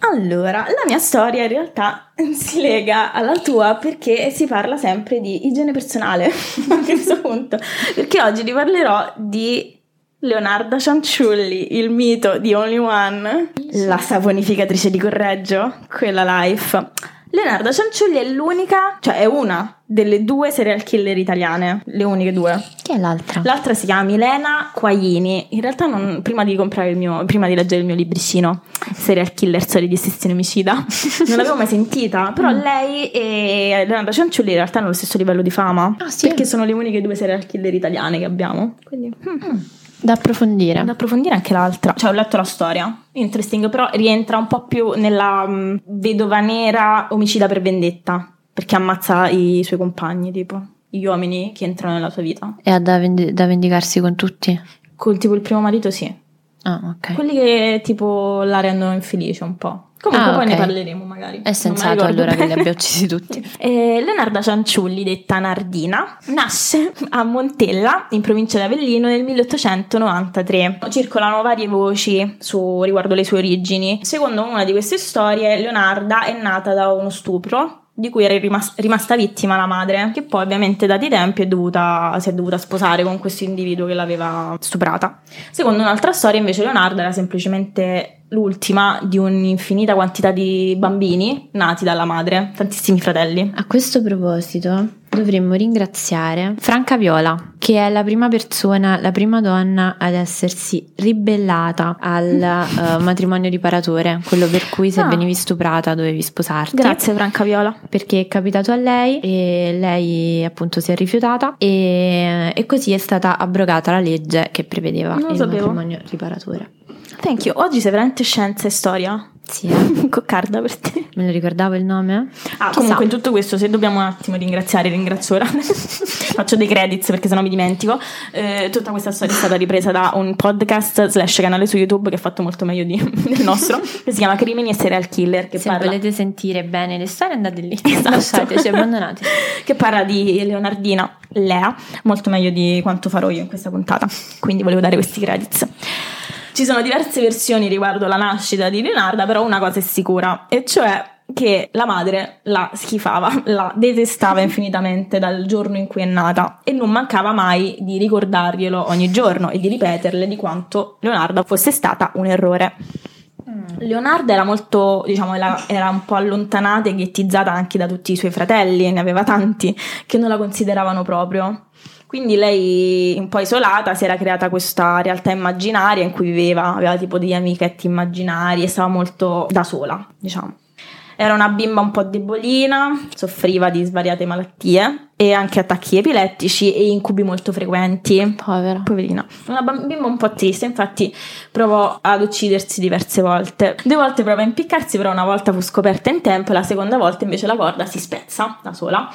Allora, la mia storia in realtà si lega alla tua perché si parla sempre di igiene personale a questo punto. Perché oggi vi parlerò di Leonarda Cianciulli, il mito di Only One, la saponificatrice di Correggio, quella life. Leonarda Cianciulli è l'unica, cioè è una delle due serial killer italiane, le uniche due. Chi è l'altra? L'altra si chiama Milena Quaglini. In realtà, non- prima di comprare il mio, prima di leggere il mio libricino, Serial Killer, storie di assistente omicida, non l'avevo mai sentita. Però Mm. lei e Leonardo Cianciulli in realtà hanno lo stesso livello di fama. Ah, sì? Perché sono le uniche due serial killer italiane che abbiamo. Quindi, hmm, Da approfondire. da approfondire anche l'altra. Cioè, ho letto la storia. Interesting, però rientra un po' più nella mm, vedova nera omicida per vendetta. Perché ammazza i suoi compagni, tipo. Gli uomini che entrano nella sua vita. E ha da, vendi- da vendicarsi con tutti? Con tipo il primo marito, sì. Ah, ok. Quelli che tipo la rendono infelice un po'. Comunque Ah, poi ok. ne parleremo magari. È sensato allora che li abbia uccisi tutti. Eh, Leonarda Cianciulli, detta Nardina, nasce a Montella, in provincia di Avellino, nel 1893. Circolano varie voci su, riguardo le sue origini. Secondo una di queste storie, Leonarda è nata da uno stupro di cui era rimas- rimasta vittima la madre, che poi ovviamente dati i tempi è dovuta, si è dovuta sposare con questo individuo che l'aveva stuprata. Secondo un'altra storia, invece, Leonarda era semplicemente l'ultima di un'infinita quantità di bambini nati dalla madre, tantissimi fratelli. A questo proposito dovremmo ringraziare Franca Viola, che è la prima persona, la prima donna ad essersi ribellata al eh, matrimonio riparatore, quello per cui se Ah. venivi stuprata dovevi sposarti. Grazie Franca Viola. Perché è capitato a lei e lei appunto si è rifiutata e, e così è stata abrogata la legge che prevedeva Non il sapevo. matrimonio riparatore. Thank you. Oggi sei veramente scienza e storia. Sì, eh. Coccarda per te. me lo ricordavo il nome? Ah, Chissà. comunque in tutto questo, se dobbiamo un attimo ringraziare, ringrazio ora. Faccio dei credits perché sennò mi dimentico. Eh, tutta questa storia è stata ripresa da un podcast slash canale su YouTube che è fatto molto meglio di- del nostro, che si chiama Crimini e Serial Killer, che Se parla volete sentire bene le storie andate lì, Esatto. lasciateci, abbandonate. che parla di Leonardina Lea, molto meglio di quanto farò io in questa puntata. Quindi volevo dare questi credits. Ci sono diverse versioni riguardo la nascita di Leonarda, però una cosa è sicura, e cioè che la madre la schifava, la detestava infinitamente dal giorno in cui è nata e non mancava mai di ricordarglielo ogni giorno e di ripeterle di quanto Leonarda fosse stata un errore. Leonarda era molto, diciamo, era, era un po' allontanata e ghettizzata anche da tutti i suoi fratelli, ne aveva tanti che non la consideravano proprio. Quindi lei, un po' isolata, si era creata questa realtà immaginaria in cui viveva, aveva tipo degli amichetti immaginari e stava molto da sola, diciamo. Era una bimba un po' debolina, soffriva di svariate malattie e anche attacchi epilettici e incubi molto frequenti. Povera. Poverina. Una bimba un po' triste, infatti provò ad uccidersi diverse volte. Due volte provò a impiccarsi, però una volta fu scoperta in tempo e la seconda volta invece la corda si spezza da sola.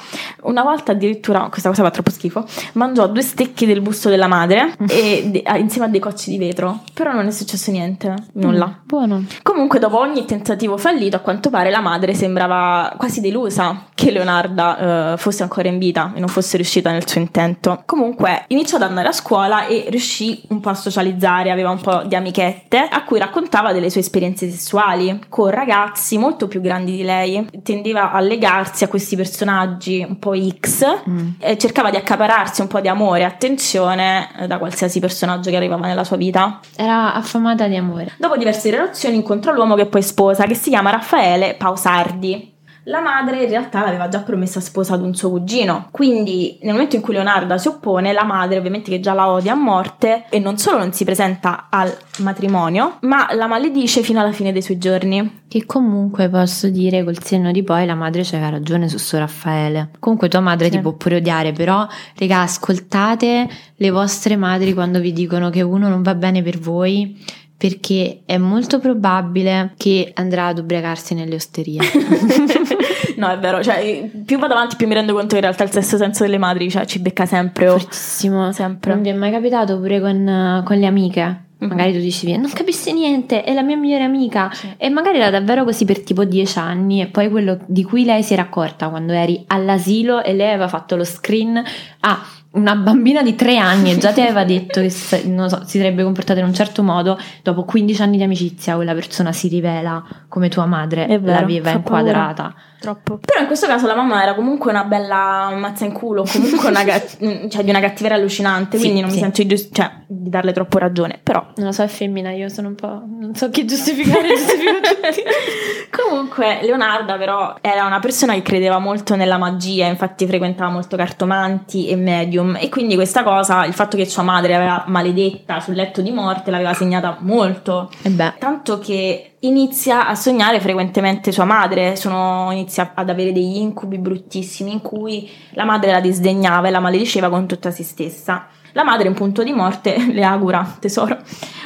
Una volta addirittura, questa cosa fa troppo schifo, mangiò due stecchi del busto della madre e de- ah, insieme a dei cocci di vetro, però non è successo niente, nulla. Mm, buono. Comunque, dopo ogni tentativo fallito, a quanto pare la madre sembrava quasi delusa che Leonarda eh, fosse ancora in vita e non fosse riuscita nel suo intento. Comunque, iniziò ad andare a scuola e riuscì un po' a socializzare, aveva un po' di amichette a cui raccontava delle sue esperienze sessuali con ragazzi molto più grandi di lei. Tendeva a legarsi a questi personaggi un po' X Mm. e cercava di accapararsi un po' di amore e attenzione eh, da qualsiasi personaggio che arrivava nella sua vita. Era affamata di amore. Dopo diverse relazioni incontra l'uomo che poi sposa, che si chiama Raffaele Pausardi. La madre in realtà l'aveva già promessa sposa ad un suo cugino. Quindi nel momento in cui Leonarda si oppone, la madre ovviamente che già la odia a morte e non solo non si presenta al matrimonio, ma la maledice fino alla fine dei suoi giorni. Che comunque posso dire col senno di poi la madre c'aveva ragione su suo Raffaele. Comunque tua madre Sì. ti può pure odiare, però raga ascoltate le vostre madri quando vi dicono che uno non va bene per voi perché è molto probabile che andrà ad ubriacarsi nelle osterie. no, è vero, cioè più vado avanti più mi rendo conto che in realtà il sesto senso delle madri cioè, ci becca sempre. oh. Fortissimo. Sempre. Non vi è mai capitato pure con, con le amiche? Magari tu dicevi, non capissi niente, è la mia migliore amica. Sì. E magari era davvero così per tipo dieci anni. E poi quello di cui lei si era accorta quando eri all'asilo e lei aveva fatto lo screen a una bambina di tre anni e già ti aveva detto che se- non so, si sarebbe comportata in un certo modo. Dopo 15 anni di amicizia, quella persona si rivela come tua madre vero, l'aveva inquadrata. Troppo. Però in questo caso la mamma era comunque una bella mazza in culo, comunque una ga- cioè, di una cattiveria allucinante, Sì, quindi non sì. mi sento di, gius- cioè, di darle troppo ragione. Però Non lo so, è femmina, io sono un po'. non so chi giustificare, giustifico tutti. Comunque, Leonarda però era una persona che credeva molto nella magia, infatti frequentava molto cartomanti e medium e quindi questa cosa, il fatto che sua madre l'aveva maledetta sul letto di morte, l'aveva segnata molto. E beh, Tanto che inizia a sognare frequentemente sua madre, sono- inizia ad avere degli incubi bruttissimi in cui la madre la disdegnava e la malediceva con tutta se stessa. La madre in punto di morte le augura, tesoro,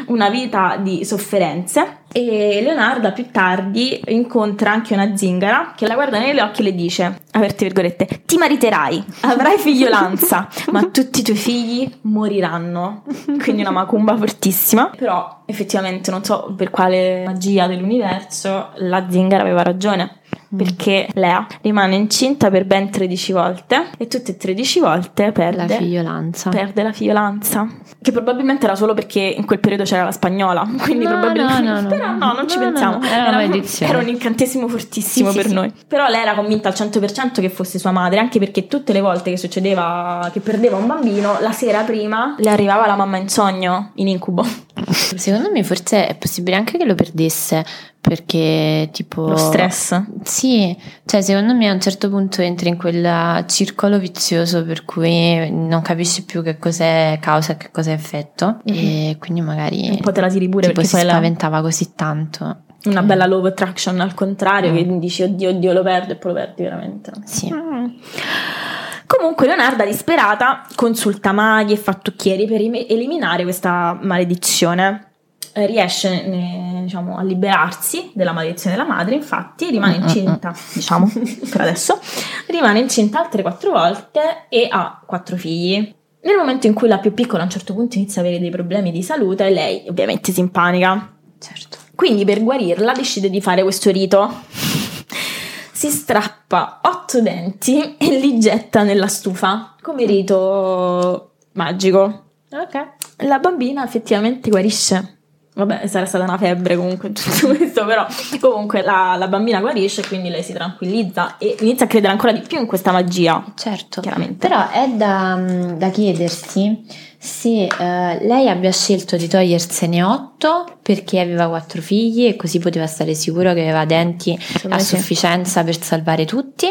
una vita di sofferenze e Leonarda più tardi incontra anche una zingara che la guarda negli occhi e le dice, aperte virgolette, ti mariterai, avrai figliolanza, ma tutti i tuoi figli moriranno. Quindi una macumba fortissima. Però effettivamente non so per quale magia dell'universo la zingara aveva ragione. Perché Lea rimane incinta per ben 13 volte e tutte e 13 volte la perde figliolanza. perde la fiolanza. Che probabilmente era solo perché in quel periodo c'era la spagnola. Quindi No, probabilmente. no, no. Però no, non ci No, no, pensiamo. no, era era un incantesimo fortissimo Sì, sì, per sì. noi. Però lei era convinta al 100% che fosse sua madre, anche perché tutte le volte che succedeva che perdeva un bambino, la sera prima le arrivava la mamma in sogno, in incubo. Secondo me forse è possibile anche che lo perdesse perché tipo Lo stress. Sì, cioè secondo me a un certo punto entri in quel circolo vizioso per cui non capisci più che cos'è causa e che cos'è effetto e quindi magari Un po' te la tiri pure tipo perché si poi la- spaventava così tanto. una bella love attraction al contrario, Mm. che dici oddio, oddio, lo perdo e poi lo perdi veramente. Sì. Comunque Leonarda, disperata, consulta maghi e fattucchieri per im- eliminare questa maledizione. Eh, riesce eh, diciamo, a liberarsi della maledizione della madre, infatti rimane Mm, mm, incinta, diciamo, per adesso, rimane incinta altre quattro volte e ha quattro figli. Nel momento in cui la più piccola a un certo punto inizia a avere dei problemi di salute, lei ovviamente si impanica. Certo. Quindi per guarirla decide di fare questo rito. Si strappa otto denti e li getta nella stufa come rito magico. Ok. La bambina effettivamente guarisce. Vabbè, sarà stata una febbre comunque tutto questo, però comunque la, la bambina guarisce e quindi lei si tranquillizza e inizia a credere ancora di più in questa magia. Certo. Chiaramente. Però è da, da chiedersi se eh, lei abbia scelto di togliersene otto perché aveva quattro figli e così poteva stare sicuro che aveva denti Secondo a sì. sufficienza per salvare tutti,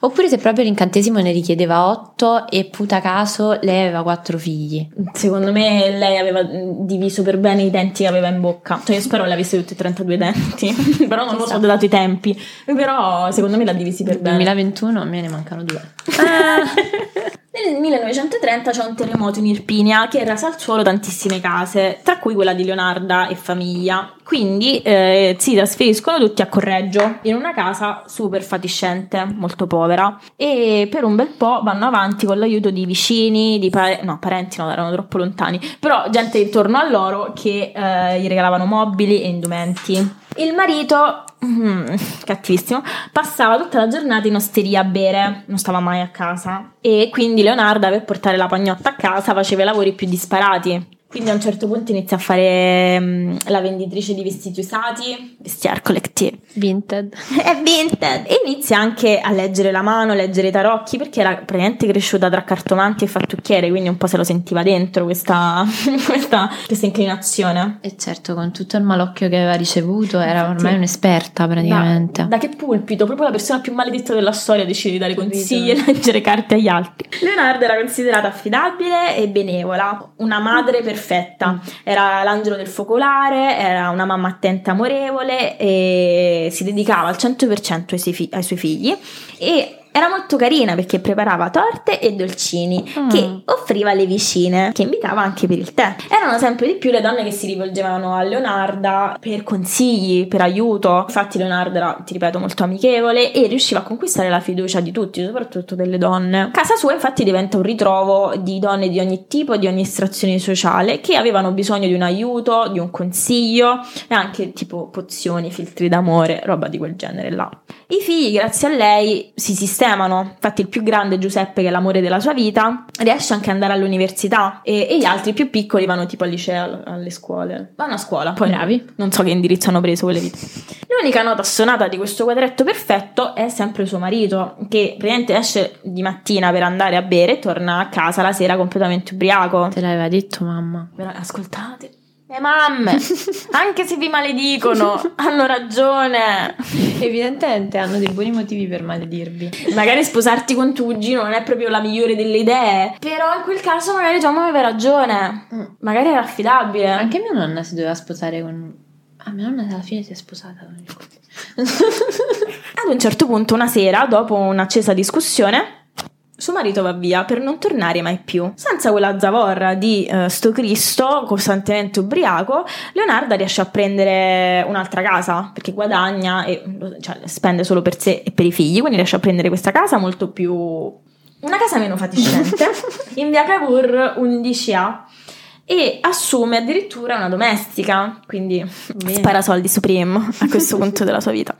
oppure se proprio l'incantesimo ne richiedeva otto e puta caso lei aveva quattro figli. Secondo me lei aveva mm, diviso per bene i denti che aveva in bocca. Cioè, io spero le avesse tutti e 32 denti. però non lo so, dato i tempi. Però secondo me l'ha divisi per Nel bene. 2021 a me ne mancano due. Nel 1930 c'è un terremoto in Irpinia che rasa al suolo tantissime case, tra cui quella di Leonarda e famiglia. Quindi eh, si trasferiscono tutti a Correggio, in una casa super fatiscente, molto povera. E per un bel po' vanno avanti con l'aiuto di vicini, di pare- no, parenti no, erano troppo lontani, però gente intorno a loro che eh, gli regalavano mobili e indumenti. Il marito, mm, cattivissimo, passava tutta la giornata in osteria a bere, non stava mai a casa. E quindi Leonarda, per portare la pagnotta a casa, faceva i lavori più disparati. Quindi a un certo punto inizia a fare um, la venditrice di vestiti usati, vestiaire collective. Vinted. È vinted. E inizia anche a leggere la mano, a leggere i tarocchi, perché era praticamente cresciuta tra cartomanti e fattucchiere, quindi un po' se lo sentiva dentro questa, questa, questa inclinazione. E certo, con tutto il malocchio che aveva ricevuto, era ormai sì. un'esperta praticamente. Da, da, che pulpito? Proprio la persona più maledetta della storia decide di dare consigli e leggere carte agli altri. Leonardo era considerata affidabile e benevola, una madre perfetta. Era l'angelo del focolare, era una mamma attenta amorevole e si dedicava al 100% ai suoi, fi- ai suoi figli. E era molto carina perché preparava torte e dolcini mm. che offriva alle vicine, che invitava anche per il tè. Erano sempre di più le donne che si rivolgevano a Leonarda per consigli, per aiuto. Infatti Leonarda era, ti ripeto, molto amichevole e riusciva a conquistare la fiducia di tutti, soprattutto delle donne. Casa sua infatti diventa un ritrovo di donne di ogni tipo, di ogni estrazione sociale, che avevano bisogno di un aiuto, di un consiglio e anche tipo pozioni, filtri d'amore, roba di quel genere là. I figli, grazie a lei, si sistemano. Infatti, il più grande, Giuseppe, che è l'amore della sua vita, riesce anche ad andare all'università. E, e gli altri più piccoli vanno tipo al liceo, alle scuole. Vanno a scuola. Poi bravi. Non so che indirizzo hanno preso quelle vite. L'unica nota assonata di questo quadretto perfetto è sempre suo marito, che praticamente esce di mattina per andare a bere e torna a casa la sera completamente ubriaco. Te l'aveva detto, mamma. Ascoltate. Le mamme, anche se vi maledicono, hanno ragione. Evidentemente hanno dei buoni motivi per maledirvi. Magari sposarti con Tuggino non è proprio la migliore delle idee, però in quel caso magari tua mamma aveva ragione. Mm. Magari era affidabile. Anche mia nonna si doveva sposare con... Ah, mia nonna alla fine si è sposata con il Ad un certo punto, una sera, dopo un'accesa discussione, suo marito va via per non tornare mai più. Senza quella zavorra di uh, sto Cristo, costantemente ubriaco, Leonarda riesce a prendere un'altra casa perché guadagna e cioè, spende solo per sé e per i figli, quindi riesce a prendere questa casa molto più. una casa meno fatiscente in via Cavour 11A e assume addirittura una domestica, quindi Bene. spara soldi su Prim a questo punto della sua vita.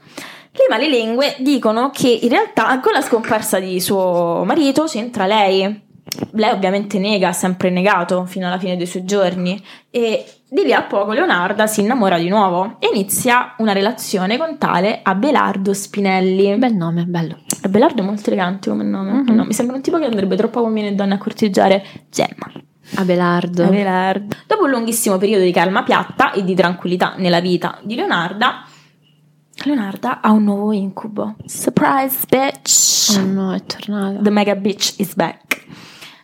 Le malelingue dicono che in realtà con la scomparsa di suo marito c'entra lei. Lei ovviamente nega, ha sempre negato fino alla fine dei suoi giorni e di lì a poco Leonarda si innamora di nuovo e inizia una relazione con tale Abelardo Spinelli. Bel nome, bello. Abelardo è molto elegante come nome. Mm-hmm. No, mi sembra un tipo che andrebbe troppo uomini e donne a corteggiare Gemma. Abelardo. Abelardo. Dopo un lunghissimo periodo di calma piatta e di tranquillità nella vita di Leonarda, Leonarda ha un nuovo incubo. Surprise, bitch! Oh no, è tornata. The mega bitch is back.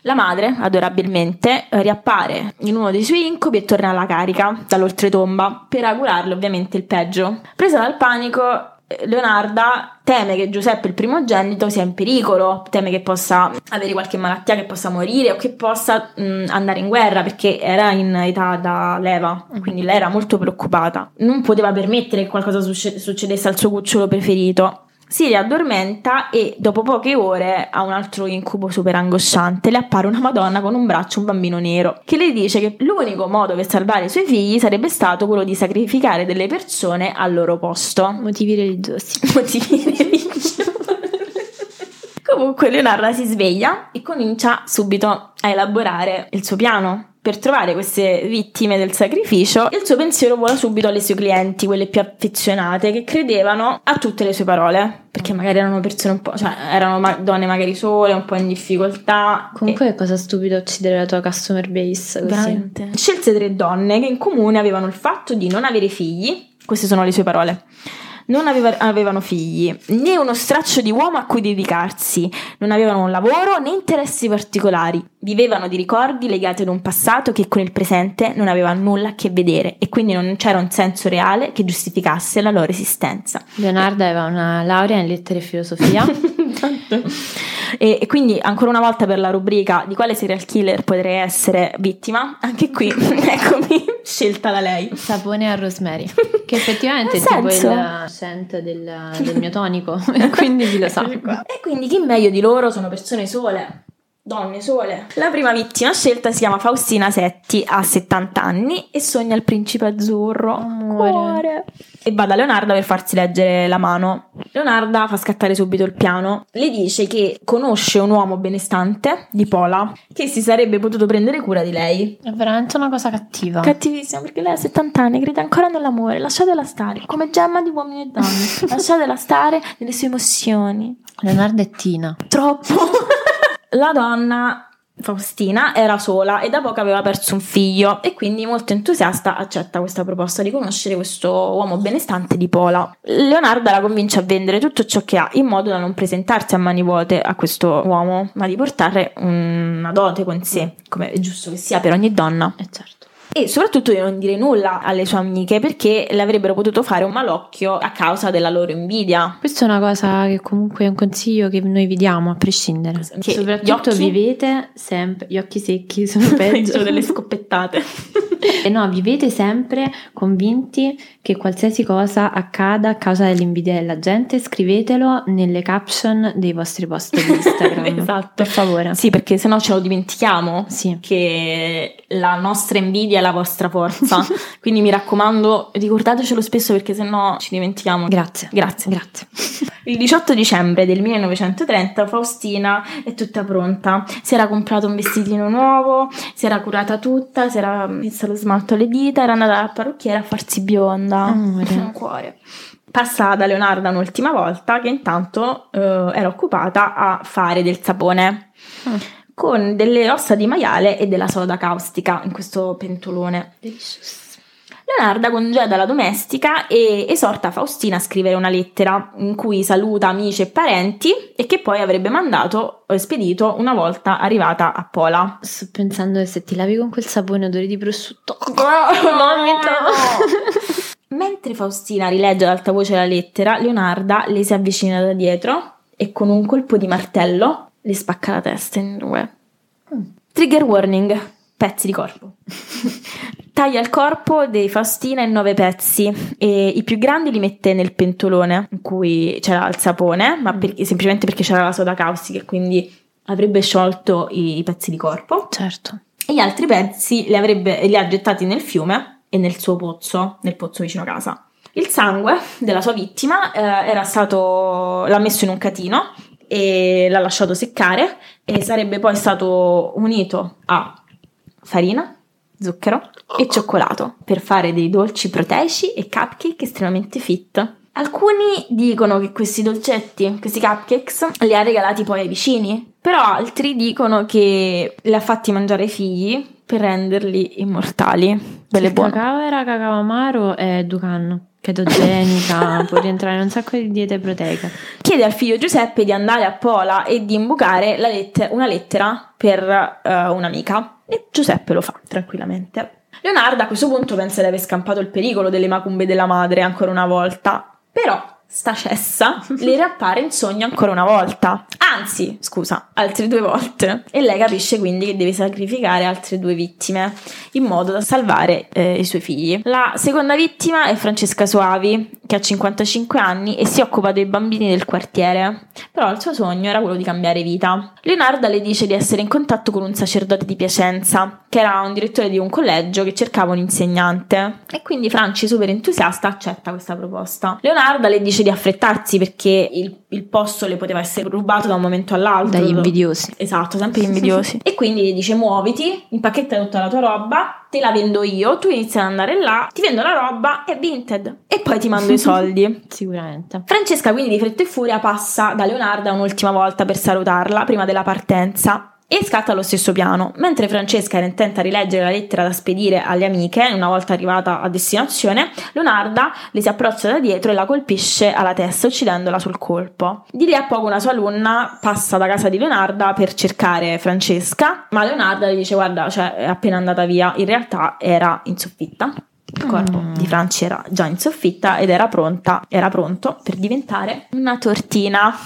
La madre, adorabilmente, riappare in uno dei suoi incubi e torna alla carica dall'oltretomba per augurarle ovviamente il peggio. Presa dal panico, Leonarda teme che Giuseppe, il primogenito, sia in pericolo, teme che possa avere qualche malattia, che possa morire o che possa mh, andare in guerra perché era in età da leva, quindi lei era molto preoccupata. Non poteva permettere che qualcosa succedesse al suo cucciolo preferito si riaddormenta e dopo poche ore ha un altro incubo super angosciante. Le appare una Madonna con un braccio un bambino nero che le dice che l'unico modo per salvare i suoi figli sarebbe stato quello di sacrificare delle persone al loro posto. Motivi religiosi. Motivi religiosi. Comunque Leonardo si sveglia e comincia subito a elaborare il suo piano per trovare queste vittime del sacrificio, il suo pensiero vola subito alle sue clienti, quelle più affezionate, che credevano a tutte le sue parole, perché magari erano persone un po', cioè erano ma- donne magari sole, un po' in difficoltà. Comunque e... è cosa stupida uccidere la tua customer base così. Veramente. Scelse tre donne che in comune avevano il fatto di non avere figli, queste sono le sue parole non aveva, avevano figli, né uno straccio di uomo a cui dedicarsi, non avevano un lavoro né interessi particolari, vivevano di ricordi legati ad un passato che con il presente non aveva nulla a che vedere e quindi non c'era un senso reale che giustificasse la loro esistenza. Leonardo aveva una laurea in lettere e filosofia. Esatto. E, e, quindi ancora una volta per la rubrica di quale serial killer potrei essere vittima, anche qui eccomi scelta da lei. Sapone a rosemary, che effettivamente è tipo il scent del, del mio tonico, quindi chi lo sa. E quindi chi meglio di loro sono persone sole. Donne sole. La prima vittima scelta si chiama Faustina Setti, ha 70 anni e sogna il principe azzurro. Amore. Cuore. E va da Leonarda per farsi leggere la mano. Leonarda fa scattare subito il piano. Le dice che conosce un uomo benestante di Pola che si sarebbe potuto prendere cura di lei. È veramente una cosa cattiva. Cattivissima perché lei ha 70 anni, crede ancora nell'amore, lasciatela stare, come gemma di uomini e donne. lasciatela stare nelle sue emozioni. Leonardo e Tina. Troppo. la donna Faustina era sola e da poco aveva perso un figlio e quindi molto entusiasta accetta questa proposta di conoscere questo uomo benestante di Pola. Leonarda la convince a vendere tutto ciò che ha in modo da non presentarsi a mani vuote a questo uomo, ma di portare una dote con sé, come è giusto che sia per ogni donna. Eh certo. E soprattutto di non dire nulla alle sue amiche perché le avrebbero potuto fare un malocchio a causa della loro invidia. Questa è una cosa che comunque è un consiglio che noi vi diamo a prescindere. Che Soprattutto gli occhi- vivete sempre, gli occhi secchi sono Peggio peggio delle scoppettate. E no, vivete sempre convinti che qualsiasi cosa accada a causa dell'invidia della gente, scrivetelo nelle caption dei vostri post di Instagram. Esatto. Per favore. Sì, perché sennò ce lo dimentichiamo. Sì. Che la nostra invidia è la vostra forza. Quindi mi raccomando, ricordatecelo spesso perché sennò ci dimentichiamo. Grazie. Grazie. Grazie. Il 18 dicembre del 1930 Faustina è tutta pronta. Si era comprato un vestitino nuovo, si era curata tutta, si era messa lo smalto alle dita, era andata dal parrucchiere a farsi bionda. Amore. Un cuore. Passa da Leonarda un'ultima volta che intanto eh, era occupata a fare del sapone Mm. con delle ossa di maiale e della soda caustica in questo pentolone. Leonarda congeda la domestica e esorta Faustina a scrivere una lettera in cui saluta amici e parenti e che poi avrebbe mandato o spedito una volta arrivata a Pola. Sto pensando che se ti lavi con quel sapone odore di prosciutto. Mentre Faustina rilegge ad alta voce la lettera, Leonarda le si avvicina da dietro e con un colpo di martello le spacca la testa in due. Trigger warning: pezzi di corpo. Taglia il corpo di Faustina in nove pezzi e i più grandi li mette nel pentolone in cui c'era il sapone, ma per- semplicemente perché c'era la soda caustica e quindi avrebbe sciolto i, i pezzi di corpo. Certo. E gli altri pezzi li, avrebbe, li ha gettati nel fiume e nel suo pozzo, nel pozzo vicino casa. Il sangue della sua vittima eh, era stato, l'ha messo in un catino e l'ha lasciato seccare e sarebbe poi stato unito a farina, zucchero e cioccolato per fare dei dolci proteici e cupcake estremamente fit. Alcuni dicono che questi dolcetti, questi cupcakes, li ha regalati poi ai vicini, però altri dicono che li ha fatti mangiare ai figli per renderli immortali. Belle il buone. cacao era cacao amaro e Ducan. Chetogenica, può rientrare un sacco di diete proteiche. Chiede al figlio Giuseppe di andare a Pola e di imbucare letter- una lettera per eh, un'amica. E Giuseppe lo fa tranquillamente. Leonardo a questo punto pensa di aver scampato il pericolo delle macumbe della madre ancora una volta. Però sta cessa le riappare in sogno ancora una volta. Anzi, scusa, altre due volte. E lei capisce quindi che deve sacrificare altre due vittime in modo da salvare eh, i suoi figli. La seconda vittima è Francesca Soavi, che ha 55 anni e si occupa dei bambini del quartiere. Però il suo sogno era quello di cambiare vita. Leonarda le dice di essere in contatto con un sacerdote di Piacenza, che era un direttore di un collegio che cercava un insegnante. E quindi Franci, super entusiasta, accetta questa proposta. Leonarda le dice di affrettarsi perché il, il posto le poteva essere rubato da un momento all'altro. Dagli invidiosi. Esatto, sempre gli invidiosi. e quindi dice muoviti, impacchetta tutta la tua roba, te la vendo io, tu inizi ad andare là, ti vendo la roba, è vinted. E poi ti mando i soldi. Sicuramente. Francesca quindi di fretta e furia passa da Leonarda un'ultima volta per salutarla prima della partenza e scatta allo stesso piano. Mentre Francesca era intenta a rileggere la lettera da spedire alle amiche, una volta arrivata a destinazione, Leonarda le si approccia da dietro e la colpisce alla testa uccidendola sul colpo. Di lì a poco una sua alunna passa da casa di Leonarda per cercare Francesca, ma Leonarda le dice guarda, cioè è appena andata via, in realtà era in soffitta. Il corpo Mm. di Franci era già in soffitta ed era pronta, era pronto per diventare una tortina.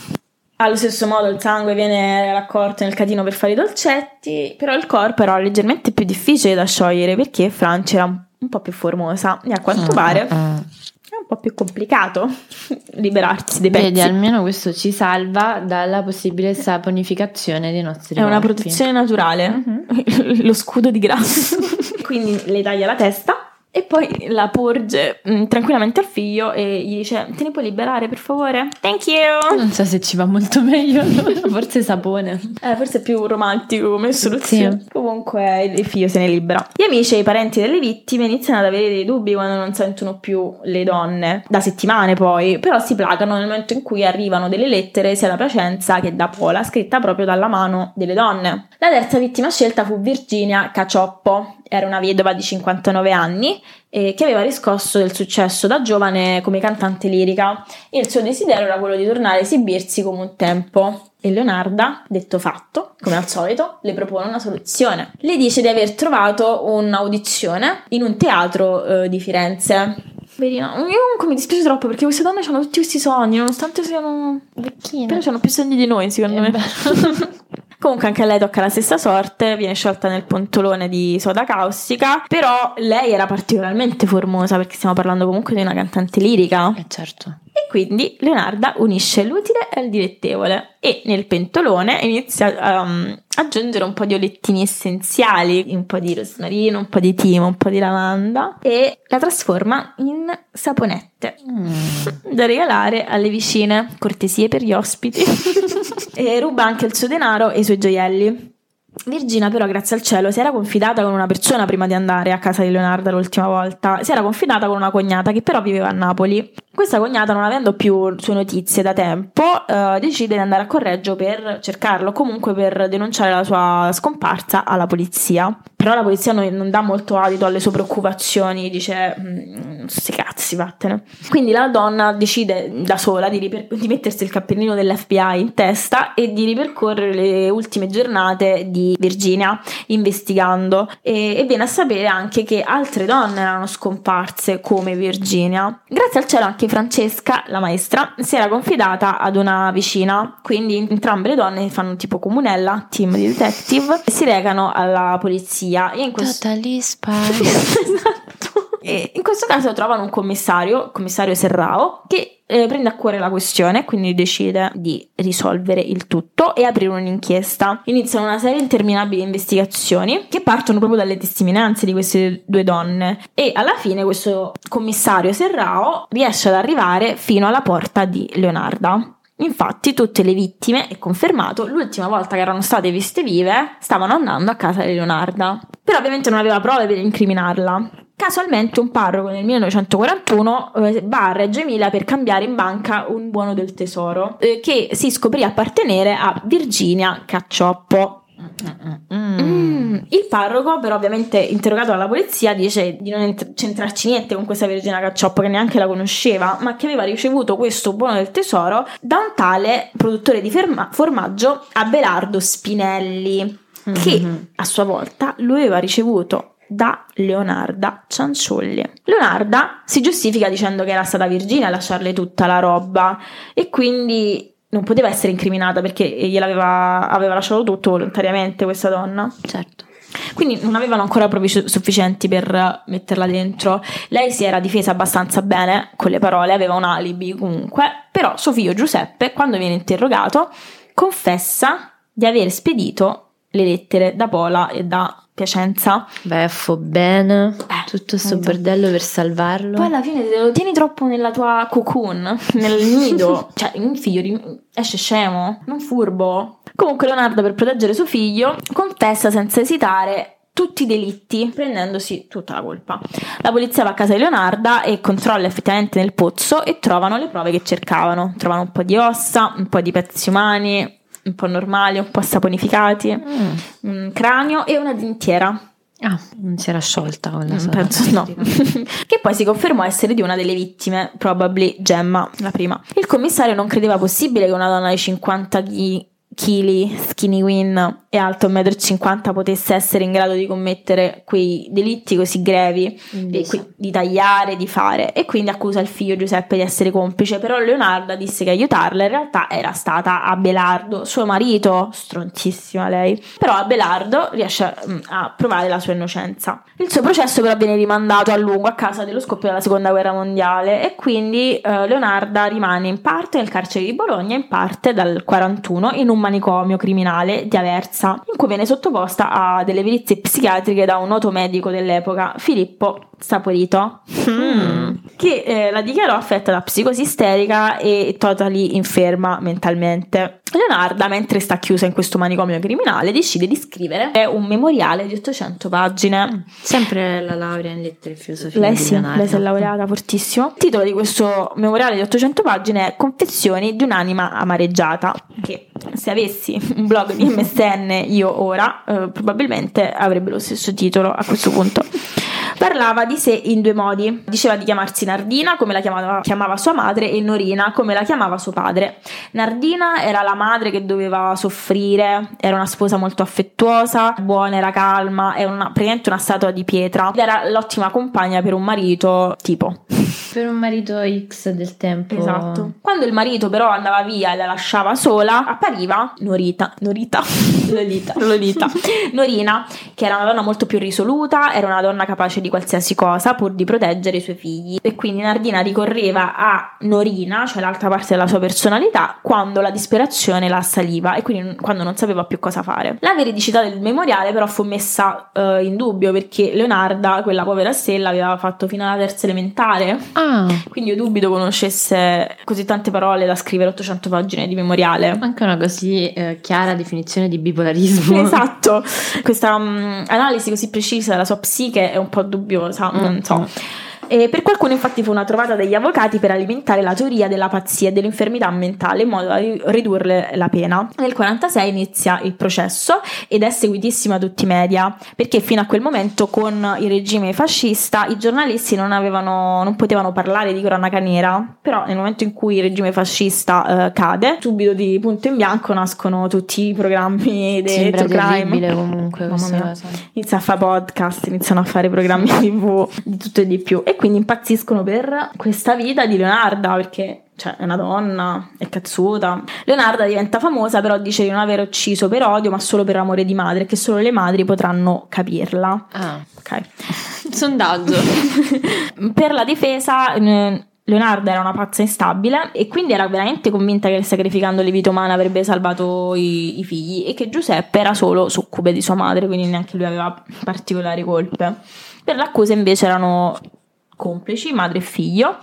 Allo stesso modo il sangue viene raccolto nel catino per fare i dolcetti, però il corpo era leggermente più difficile da sciogliere perché Franci era un po' più formosa e a quanto pare è un po' più complicato liberarsi dei pezzi. Vedi, almeno questo ci salva dalla possibile saponificazione dei nostri È una corpi. protezione naturale, Mhm. lo scudo di grasso. Quindi le taglia la testa e poi la porge mh, tranquillamente al figlio e gli dice te ne puoi liberare per favore? Thank you! Non so se ci va molto meglio, forse sapone. Eh, forse è più romantico come soluzione. Sì. Comunque il figlio se ne libera. Gli amici e i parenti delle vittime iniziano ad avere dei dubbi quando non sentono più le donne, da settimane poi, però si placano nel momento in cui arrivano delle lettere sia da Piacenza che da Pola, scritta proprio dalla mano delle donne. La terza vittima scelta fu Virginia Cacioppo, era una vedova di 59 anni eh, che aveva riscosso del successo da giovane come cantante lirica e il suo desiderio era quello di tornare a esibirsi come un tempo. E Leonarda, detto fatto, come al solito, le propone una soluzione. Le dice di aver trovato un'audizione in un teatro eh, di Firenze. Verina, io comunque mi dispiace troppo perché queste donne hanno tutti questi sogni, nonostante siano vecchine. Però hanno più sogni di noi, secondo eh me. Comunque anche a lei tocca la stessa sorte, viene sciolta nel pontolone di soda caustica, però lei era particolarmente formosa perché stiamo parlando comunque di una cantante lirica. Eh certo. E quindi Leonarda unisce l'utile al dilettevole e nel pentolone inizia a um, aggiungere un po' di olettini essenziali, un po' di rosmarino, un po' di timo, un po' di lavanda e la trasforma in saponette mm. da regalare alle vicine, cortesie per gli ospiti. e ruba anche il suo denaro e i suoi gioielli. Virginia però, grazie al cielo, si era confidata con una persona prima di andare a casa di Leonardo l'ultima volta. Si era confidata con una cognata che però viveva a Napoli. Questa cognata, non avendo più sue notizie da tempo, eh, decide di andare a Correggio per cercarlo, comunque per denunciare la sua scomparsa alla polizia. Però la polizia non, non dà molto adito alle sue preoccupazioni, dice: mm, sti cazzi, vattene. Quindi la donna decide da sola di, riper- di mettersi il cappellino dell'FBI in testa e di ripercorrere le ultime giornate di Virginia investigando e, e viene a sapere anche che altre donne erano scomparse come Virginia. Grazie al cielo anche Francesca, la maestra, si era confidata ad una vicina, quindi entrambe le donne fanno tipo comunella, team di detective, e si recano alla polizia. E in questo... Totally spy. esatto. E in questo caso trovano un commissario, il commissario Serrao, che eh, prende a cuore la questione, quindi decide di risolvere il tutto e aprire un'inchiesta. Iniziano una serie interminabili di investigazioni che partono proprio dalle testimonianze di queste due donne e alla fine questo commissario Serrao riesce ad arrivare fino alla porta di Leonarda. Infatti tutte le vittime, è confermato, l'ultima volta che erano state viste vive stavano andando a casa di Leonarda. Però ovviamente non aveva prove per incriminarla. Casualmente un parroco nel 1941 eh, va a Reggio Emilia per cambiare in banca un buono del tesoro eh, che si scoprì appartenere a Virginia Caccioppo. Mm. Il parroco, però, ovviamente interrogato dalla polizia, dice di non ent- centrarci niente con questa Virginia Caccioppo che neanche la conosceva, ma che aveva ricevuto questo buono del tesoro da un tale produttore di ferma- formaggio Abelardo Spinelli, mm-hmm. che a sua volta lo aveva ricevuto da Leonarda Cianciolli. Leonarda si giustifica dicendo che era stata Virginia a lasciarle tutta la roba e quindi non poteva essere incriminata perché gliel'aveva aveva lasciato tutto volontariamente questa donna. Certo. Quindi non avevano ancora prove sufficienti per metterla dentro. Lei si era difesa abbastanza bene con le parole, aveva un alibi comunque, però suo figlio Giuseppe, quando viene interrogato, confessa di aver spedito le lettere da Pola e da Piacenza. Beffo, bene. Eh, tutto questo bordello per salvarlo. Poi alla fine te lo tieni troppo nella tua cocoon, nel nido. cioè, un figlio esce scemo, non furbo. Comunque Leonardo per proteggere suo figlio confessa senza esitare tutti i delitti, prendendosi tutta la colpa. La polizia va a casa di Leonarda e controlla effettivamente nel pozzo e trovano le prove che cercavano. Trovano un po' di ossa, un po' di pezzi umani, un po' normali, un po' saponificati, mm. un cranio e una dentiera. Ah, non si era sciolta con la mm, Penso no. che poi si confermò essere di una delle vittime, probably Gemma, la prima. Il commissario non credeva possibile che una donna di 50 kg, skinny win, e alto 1,50 m potesse essere in grado di commettere quei delitti così grevi, di, di, tagliare, di fare, e quindi accusa il figlio Giuseppe di essere complice, però Leonarda disse che aiutarla in realtà era stata Abelardo, suo marito, strontissima lei, però Abelardo riesce a, mm, a provare la sua innocenza. Il suo processo però viene rimandato a lungo a causa dello scoppio della seconda guerra mondiale. E quindi eh, Leonarda rimane in parte nel carcere di Bologna, in parte dal 41 in un manicomio criminale di Aversa in cui viene sottoposta a delle perizie psichiatriche da un noto medico dell'epoca, Filippo Saporito, Mm. che eh, la dichiarò affetta da psicosi isterica e totally inferma mentalmente. Leonarda, mentre sta chiusa in questo manicomio criminale, decide di scrivere un memoriale di 800 pagine. Sempre la laurea in lettere e filosofia. Lei sì, lei si è laureata fortissimo. Il titolo di questo memoriale di 800 pagine è Confessioni di un'anima amareggiata. Che se avessi un blog di MSN io ora, eh, probabilmente avrebbe lo stesso titolo a questo punto. Parlava di sé in due modi. Diceva di chiamarsi Nardina, come la chiamava, chiamava sua madre, e Norina, come la chiamava suo padre. Nardina era la madre che doveva soffrire, era una sposa molto affettuosa, buona, era calma, è una, praticamente una statua di pietra. Ed era l'ottima compagna per un marito tipo. Per un marito X del tempo. Esatto. Quando il marito però andava via e la lasciava sola, appariva Norita, Norita, Lolita, Lolita, Norina, che era una donna molto più risoluta, era una donna capace di qualsiasi cosa pur di proteggere i suoi figli. E quindi Nardina ricorreva a Norina, cioè l'altra parte della sua personalità, quando la disperazione la assaliva e quindi quando non sapeva più cosa fare. La veridicità del memoriale però fu messa eh, in dubbio perché Leonarda, quella povera stella, aveva fatto fino alla terza elementare. Ah, Quindi io dubito conoscesse così tante parole da scrivere 800 pagine di memoriale. anche una così eh, chiara definizione di bipolarismo. Esatto, questa mm, analisi così precisa della sua psiche è un po' dubbiosa, non so. E per qualcuno infatti fu una trovata degli avvocati per alimentare la teoria della pazzia e dell'infermità mentale in modo da ri- ridurle la pena. Nel 46 inizia il processo ed è seguitissimo a tutti i media perché fino a quel momento con il regime fascista i giornalisti non, avevano, non potevano parlare di cronaca nera, però nel momento in cui il regime fascista eh, cade, subito di punto in bianco nascono tutti i programmi Sembra true crime. comunque. Inizia a fare podcast, iniziano a fare programmi tv di tutto e di più e quindi impazziscono per questa vita di Leonarda perché cioè, è una donna, è cazzuta. Leonarda diventa famosa, però dice di non aver ucciso per odio, ma solo per amore di madre, che solo le madri potranno capirla. Ah, Ok. sondaggio. per la difesa. Leonardo era una pazza instabile e quindi era veramente convinta che sacrificando le vite umane avrebbe salvato i, i figli e che Giuseppe era solo succube di sua madre, quindi neanche lui aveva particolari colpe. Per l'accusa invece erano complici, madre e figlio.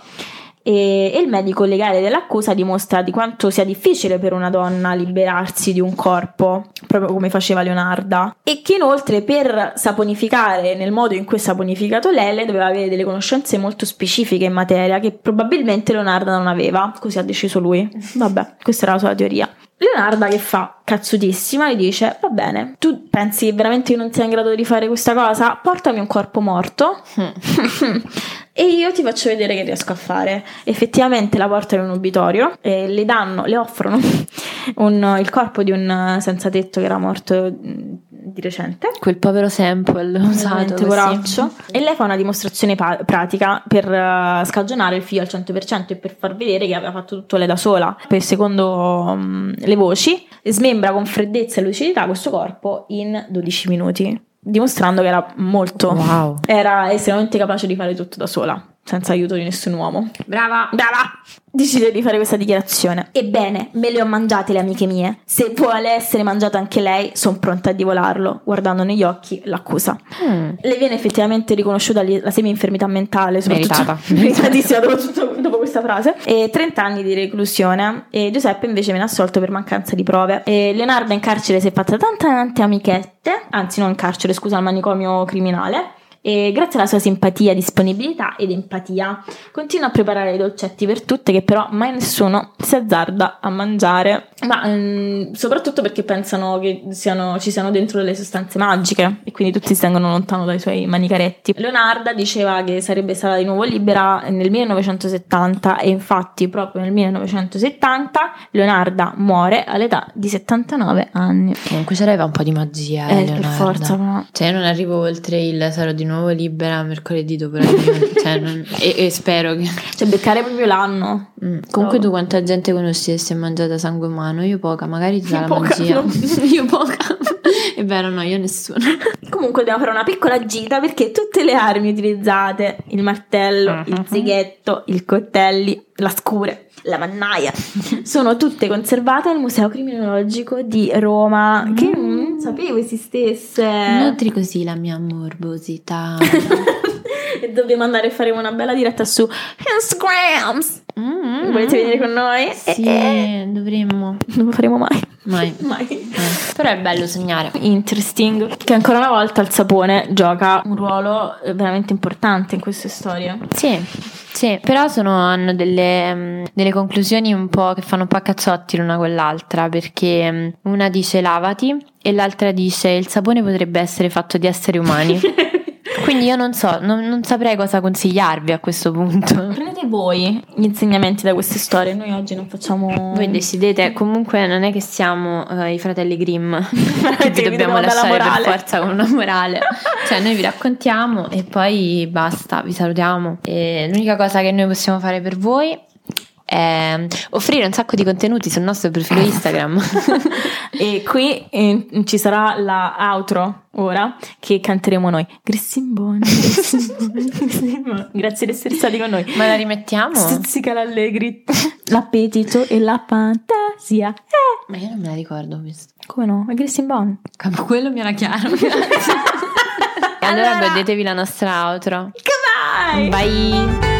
E, e il medico legale dell'accusa dimostra di quanto sia difficile per una donna liberarsi di un corpo, proprio come faceva Leonarda, e che inoltre per saponificare nel modo in cui ha saponificato Lele doveva avere delle conoscenze molto specifiche in materia che probabilmente Leonarda non aveva, così ha deciso lui. Vabbè, questa era la sua teoria. Leonarda che fa cazzutissima gli dice va bene tu pensi che veramente io non sia in grado di fare questa cosa portami un corpo morto e io ti faccio vedere che riesco a fare effettivamente la portano in un obitorio e le danno le offrono un- il corpo di un senza tetto che era morto mh, di recente Quel povero sample usato poraccio. E lei fa una dimostrazione pa- pratica per eh, scagionare il figlio al 100% e per far vedere che aveva fatto tutto lei da sola. Per secondo mm, le voci, smembra con freddezza e lucidità questo corpo in 12 minuti, dimostrando che era molto. Wow. Era estremamente capace di fare tutto da sola, senza aiuto di nessun uomo. Brava. Brava! Decide di fare questa dichiarazione. Ebbene, me le ho mangiate le amiche mie. Se vuole essere mangiata anche lei, sono pronta a divolarlo, guardando negli occhi l'accusa. Mm. Le viene effettivamente riconosciuta la semi-infermità mentale, soprattutto meritatissima soprattutto dopo questa frase. E 30 anni di reclusione. E Giuseppe invece viene assolto per mancanza di prove. E Leonardo in carcere si è fatta tante tante amichette, anzi non in carcere, scusa, al manicomio criminale. E grazie alla sua simpatia, disponibilità ed empatia continua a preparare i dolcetti per tutte che però mai nessuno si azzarda a mangiare. Ma mm, soprattutto perché pensano che siano- ci siano dentro delle sostanze magiche e quindi tutti si tengono lontano dai suoi manicaretti. Leonarda diceva che sarebbe stata di nuovo libera nel 1970 e infatti proprio nel 1970 Leonarda muore all'età di 79 anni. Comunque c'era un po' di magia, eh, Eh, per forza, ma- Cioè, io non arrivo oltre il sarò di nuovo libera mercoledì dopo la riunione. cioè, non- e, e spero che. Cioè beccare proprio l'anno. Mm. Comunque, tu quanta gente conosci che si è mangiata sangue umano? Io poca, magari ti dà la poca, magia. no. io poca. È vero, no, io nessuno. Comunque dobbiamo fare una piccola gita perché tutte le armi utilizzate, il martello, uh-huh. il zighetto, il coltelli, la scure, la mannaia, sono tutte conservate al Museo Criminologico di Roma, mm. che non sapevo esistesse. Nutri così la mia morbosità. e dobbiamo andare a fare una bella diretta su Instagram. Mm-hmm. Volete venire con noi? Sì, eh, dovremmo. Non lo faremo mai. Mai. mai. Eh. Però è bello sognare. Interesting. Che ancora una volta il sapone gioca un ruolo veramente importante in queste storie. Sì. Sì, però sono, hanno delle, mm, delle, conclusioni un po' che fanno un po' a cazzotti l'una con l'altra, perché mm, una dice lavati e l'altra dice il sapone potrebbe essere fatto di esseri umani. Quindi io non so, non, non, saprei cosa consigliarvi a questo punto. Prendete voi gli insegnamenti da queste storie, noi oggi non facciamo... Voi decidete, comunque non è che siamo uh, i fratelli Grimm, che vi dobbiamo lasciare per forza con una morale. cioè noi vi raccontiamo e poi basta, vi salutiamo. E l'unica cosa che noi possiamo fare per voi è offrire un sacco di contenuti sul nostro profilo Instagram. e qui eh, ci sarà la outro ora che canteremo noi. Grissimbone, Grazie di essere stati con noi. Ma la rimettiamo? Stuzzica l'allegri, l'appetito e la fantasia. Eh. Ma io non me la ricordo questo. Come no? È Grissimbone. Quello mi era chiaro. allora, allora godetevi la nostra outro. Goodbye! Bye!